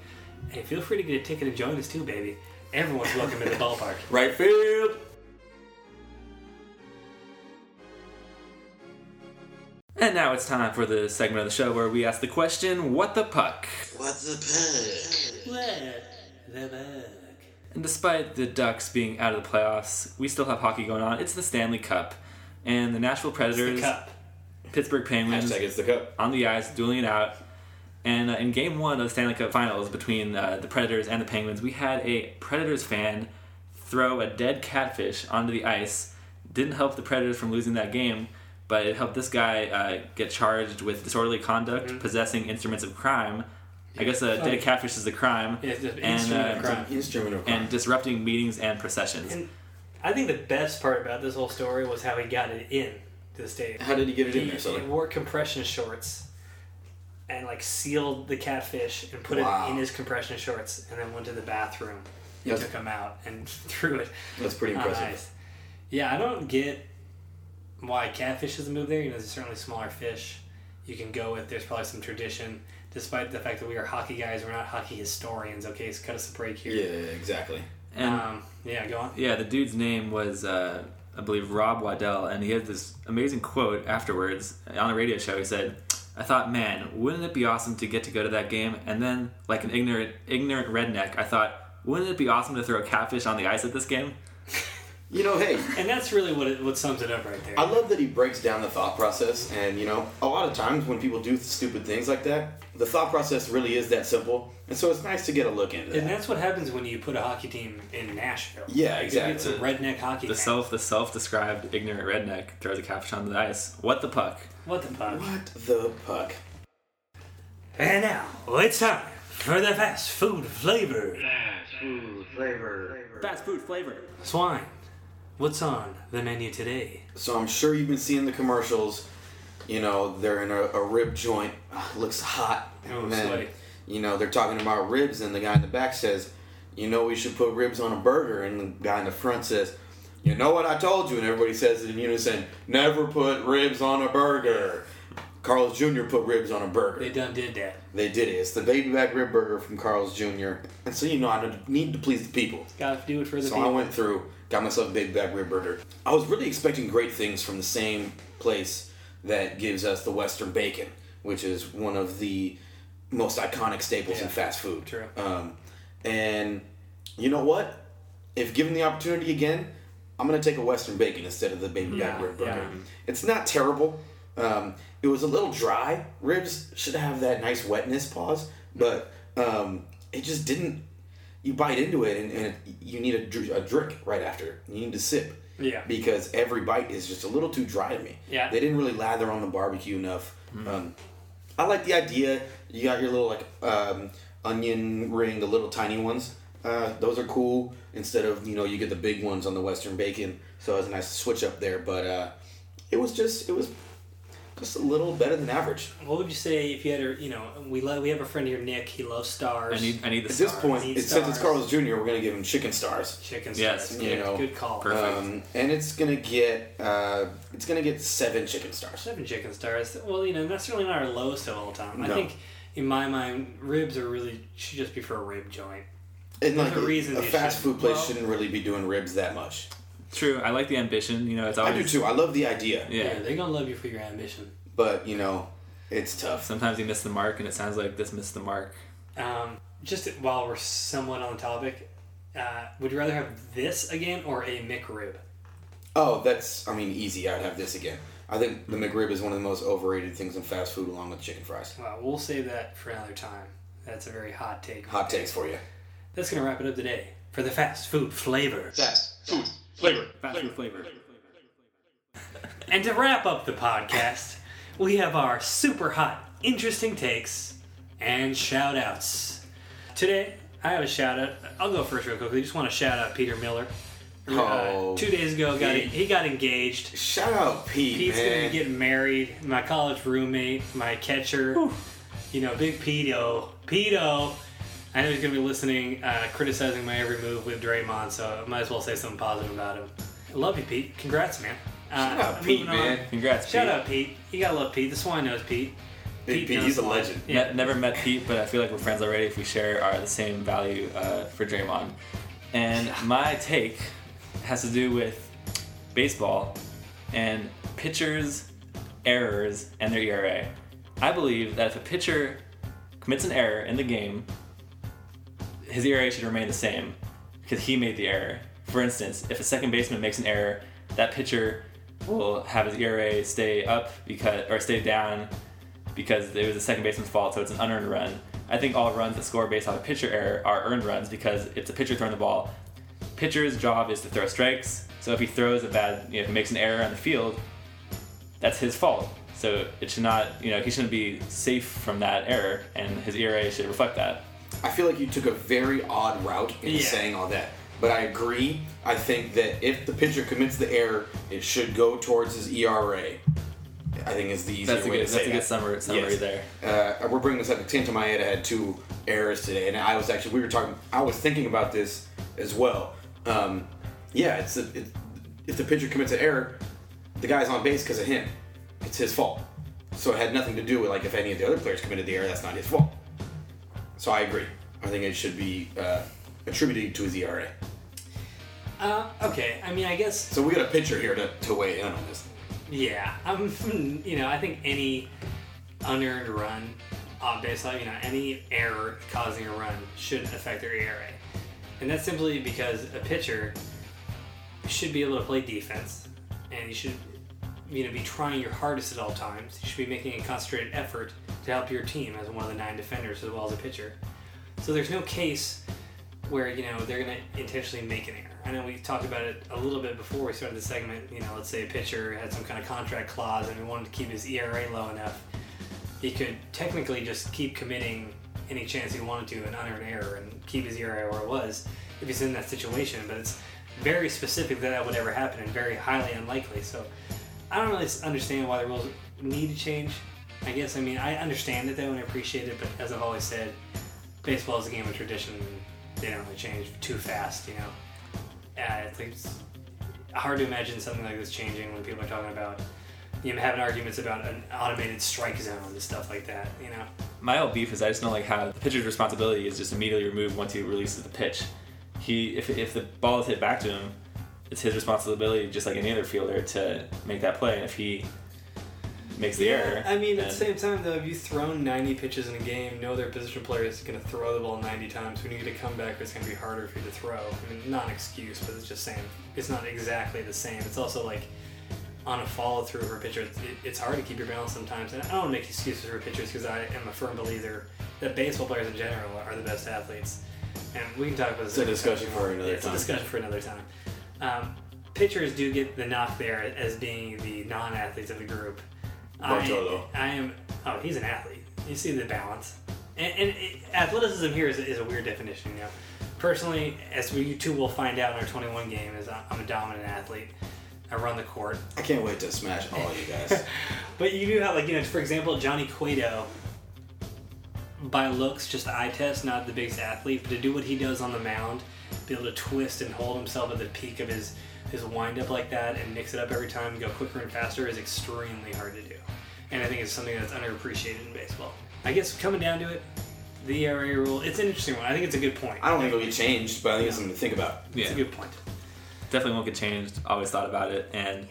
Hey, feel free to get a ticket and join us too, baby. Everyone's welcome to the ballpark. *laughs* Right field. And now it's time for the segment of the show where we ask the question, "What the puck?" What the puck? What the bug? And despite the Ducks being out of the playoffs, we still have hockey going on. It's the Stanley Cup, and the Nashville The Predators, cup. Pittsburgh Penguins, Hashtag it's the cup. on the ice, dueling it out. And uh, in Game One of the Stanley Cup Finals between uh, the Predators and the Penguins, we had a Predators fan throw a dead catfish onto the ice. Didn't help the Predators from losing that game, but it helped this guy uh, get charged with disorderly conduct, possessing instruments of crime. I guess a dead catfish is a crime, Yeah, it's and instrument uh, of crime. Instrument of crime. and disrupting meetings and processions. And I think the best part about this whole story was how he got it in to the state. How did he get it in there? So he wore compression shorts and like sealed the catfish and put Wow. it in his compression shorts and then went to the bathroom. He Yes. took him out and *laughs* threw it That's pretty impressive. ice. Yeah, I don't get why catfish doesn't move there. You know, there's certainly smaller fish you can go with. There's probably some tradition. Despite the fact that we are hockey guys, we're not hockey historians. Okay, so cut us a break here. Yeah, exactly. And um, yeah, go on. Yeah, the dude's name was, uh, I believe, Rob Waddell, and he had this amazing quote afterwards on a radio show. He said, "I thought, man, wouldn't it be awesome to get to go to that game?" And then, like an ignorant, ignorant redneck, I thought, wouldn't it be awesome to throw a catfish on the ice at this game? *laughs* You know, hey, And that's really what it, what sums it up right there. I love that he breaks down the thought process, and you know, a lot of times when people do stupid things like that, the thought process really is that simple, and so it's nice to get a look into That. and that's what happens when you put a hockey team in Nashville. Yeah, You get exactly. some redneck hockey. The fans. self the self described ignorant redneck throws a catfish on the ice. What the puck? What the fuck? What the puck? And now it's time for the fast food flavor. fast food flavor. Fast food flavor. Swine. What's on the menu today? So I'm sure you've been seeing the commercials. You know, they're in a, a rib joint, Ah, *sighs* looks hot, Oh, then sweaty. you know they're talking about ribs, and the guy in the back says, "You know, we should put ribs on a burger," and the guy in the front says. You know what I told you, and everybody says it in unison. Never put ribs on a burger. Carl's Jr. put ribs on a burger. They done did that. They did it. It's the baby back rib burger from Carl's Jr. And so you know I need to please the people. Gotta do it for the So people. I went through, got myself a big back rib burger. I was really expecting great things from the same place that gives us the Western bacon, which is one of the most iconic staples in fast food. True. Um, and you know what? If given the opportunity again, I'm gonna take a Western bacon instead of the baby back rib burger. yeah. It's not terrible. Um, it was a little dry. Ribs should have that nice wetness pause, but um, it just didn't. You bite into it and, and it, you need a, dr- a drink right after. You need to sip Yeah. because every bite is just a little too dry to me. Yeah. They didn't really lather on the barbecue enough. Um, I like the idea. You got your little like um, onion ring, the little tiny ones. Uh, those are cool. Instead of you know you get the big ones on the Western bacon, so it was a nice switch up there. But uh, it was just it was just a little better than average. What would you say if you had a, you know, we love, we have a friend here, Nick. He loves stars. I need I need the At this stars. point, Need it, since it's stars. Carl's Jr., we're gonna give him chicken stars. chicken Yes, stars. you Yeah, know, good call. perfect. Um, and it's gonna get uh, it's gonna get seven chicken stars. Seven chicken stars. Well, you know, that's certainly not our lowest of all time. I No. think, in my mind, ribs are really should just be for a rib joint. And There's like a a, reason a you fast should- food place well- shouldn't really be doing ribs that much. True. I like the ambition. You know, it's always. I do too. I love the idea, Yeah, Yeah. they're gonna love you for your ambition. but you know, it's tough. Sometimes you miss the mark, and it sounds like this missed the mark. Um, just while we're somewhat on the topic, uh, would you rather have this again or a McRib? Oh, that's I mean easy. I'd have this again. I think the McRib is one of the most overrated things in fast food, along with chicken fries. Well, we'll save that for another time. That's a very hot take. Hot takes for you. That's gonna wrap it up today for the fast food flavor. Fast food flavor. Fast food flavor. And to wrap up the podcast, we have our super hot, interesting takes and shout outs. Today, I have a shout out. I'll go first real quickly. just want to shout out Peter Miller. Uh, Oh, two days ago, got Pete. he got engaged. Shout out Pete, Pete's gonna man. be getting married. My college roommate, my catcher, you know, big Peto. Peto. I know he's gonna be listening, uh, criticizing my every move with Draymond, so I might as well say something positive about him. I love you, Pete. Congrats, man. Uh, Shout out Pete, moving on. man. Congrats, Shout Pete. out Pete. You gotta love Pete. The swine knows Pete. Big Pete, knows he's a legend. Yeah. Ne- never met Pete, but I feel like we're friends already if we share our the same value uh, for Draymond. And my take has to do with baseball and pitchers' errors and their ERA. I believe that if a pitcher commits an error in the game, his ERA should remain the same because he made the error. For instance, if a second baseman makes an error, that pitcher will have his ERA stay up because or stay down because it was the second baseman's fault, so it's an unearned run. I think all runs that score based on a pitcher error are earned runs because it's a pitcher throwing the ball. Pitcher's job is to throw strikes, so if he throws a bad, you know, if he makes an error on the field, that's his fault. So it should not, you know, he shouldn't be safe from that error, and his ERA should reflect that. I feel like you took a very odd route in Yeah. saying all that. But I agree. I think that if the pitcher commits the error, it should go towards his ERA. I think is the easier That's way good, to that's say a good that. summary, summary Yes. there. Uh, we're bringing this up. Kenta Maeda had two errors today, and I was actually we were talking. I was thinking about this as well. Um, yeah, it's, a, it, if the pitcher commits an error, the guy's on base because of him. It's his fault. So it had nothing to do with like if any of the other players committed the error, that's not his fault. So I agree. I think it should be uh, attributed to his ERA. Uh, okay. I mean, I guess So we got a pitcher here to, to weigh in on this. Yeah, I'm. *laughs* You know, I think any unearned run on base, like you know, any error causing a run shouldn't affect their ERA, and that's simply because a pitcher should be able to play defense, and you should you know be trying your hardest at all times. You should be making a concentrated effort to help your team as one of the nine defenders as well as a pitcher. So there's no case where you know they're going to intentionally make an error. I know we talked about it a little bit before we started the segment. You know, let's say a pitcher had some kind of contract clause and he wanted to keep his ERA low enough, he could technically just keep committing any chance he wanted to an unearned error and keep his ERA where it was if he's in that situation. But it's very specific that that would ever happen and very highly unlikely. So I don't really understand why the rules need to change. I guess I mean I understand it though and I appreciate it, but as I've always said, baseball is a game of tradition. And they don't really change too fast, you know. Uh, it's, it's hard to imagine something like this changing when people are talking about you know having arguments about an automated strike zone and stuff like that. You know. My whole beef is I just don't like how the pitcher's responsibility is just immediately removed once he releases the pitch. He if, if the ball is hit back to him, it's his responsibility just like any other fielder to make that play. And if he makes the error, I mean, at the same time, though, if you thrown 90 pitches in a game, no other position player is going to throw the ball 90 times. When you get a comeback, it's going to be harder for you to throw. I mean, not an excuse, but it's just saying it's not exactly the same. It's also like on a follow through for a pitcher, it's, it, it's hard to keep your balance sometimes. And I don't want to make excuses for pitchers because I am a firm believer that baseball players in general are the best athletes. And we can talk about this. It's a discussion for another Yeah, It's time. a discussion for another time. Um, pitchers do get the knock there as being the non athletes of the group. Bartolo. I, I am. Oh, he's an athlete. You see the balance, and, and it, athleticism here is, is a weird definition. You know, personally, as we you two will find out in our 21 game, is I'm a dominant athlete. I run the court, I can't wait to smash all of you guys. *laughs* but you do have like you know, for example, Johnny Cueto. By looks, just eye test, not the biggest athlete, but to do what he does on the mound, be able to twist and hold himself at the peak of his his wind up like that and mix it up every time and go quicker and faster is extremely hard to do. And I think it's something that's underappreciated in baseball. I guess coming down to it, the ERA rule, it's an interesting one. I think it's a good point. I don't think it'll be changed, but I think it's something to think about. Yeah, It's a good point. definitely won't get changed. Always thought about it, and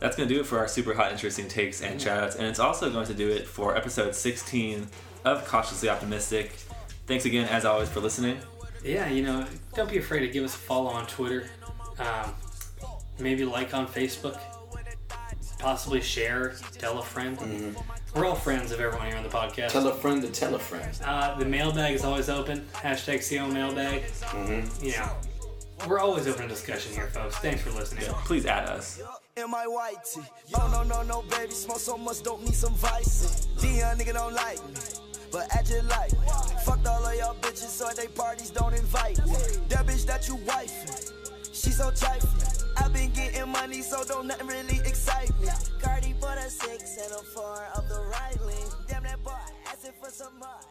that's gonna do it for our super hot, interesting takes and shoutouts. And it's also going to do it for episode 16 of Cautiously Optimistic. Thanks again, as always, for listening. Yeah, you know, don't be afraid to give us a follow on Twitter. Um, maybe like on Facebook. Possibly share, tell a friend. We're all friends of everyone here on the podcast. Tell a friend to tell a friend. Uh, the mailbag is always open. Hashtag CO mailbag. Mm-hmm. You know, we're always open to discussion here, folks. Thanks for listening. Please add us. in my white tee. Oh no no no baby, smoke so much don't need some vice. Dion nigga don't like me, but act like me. Fucked all of y'all bitches, so they parties don't invite. That bitch that you wife, she so trifling. I've been getting money, so don't nothing really excite me. Cardi put a six and a four of the right lane. Damn that boy, asking for some more.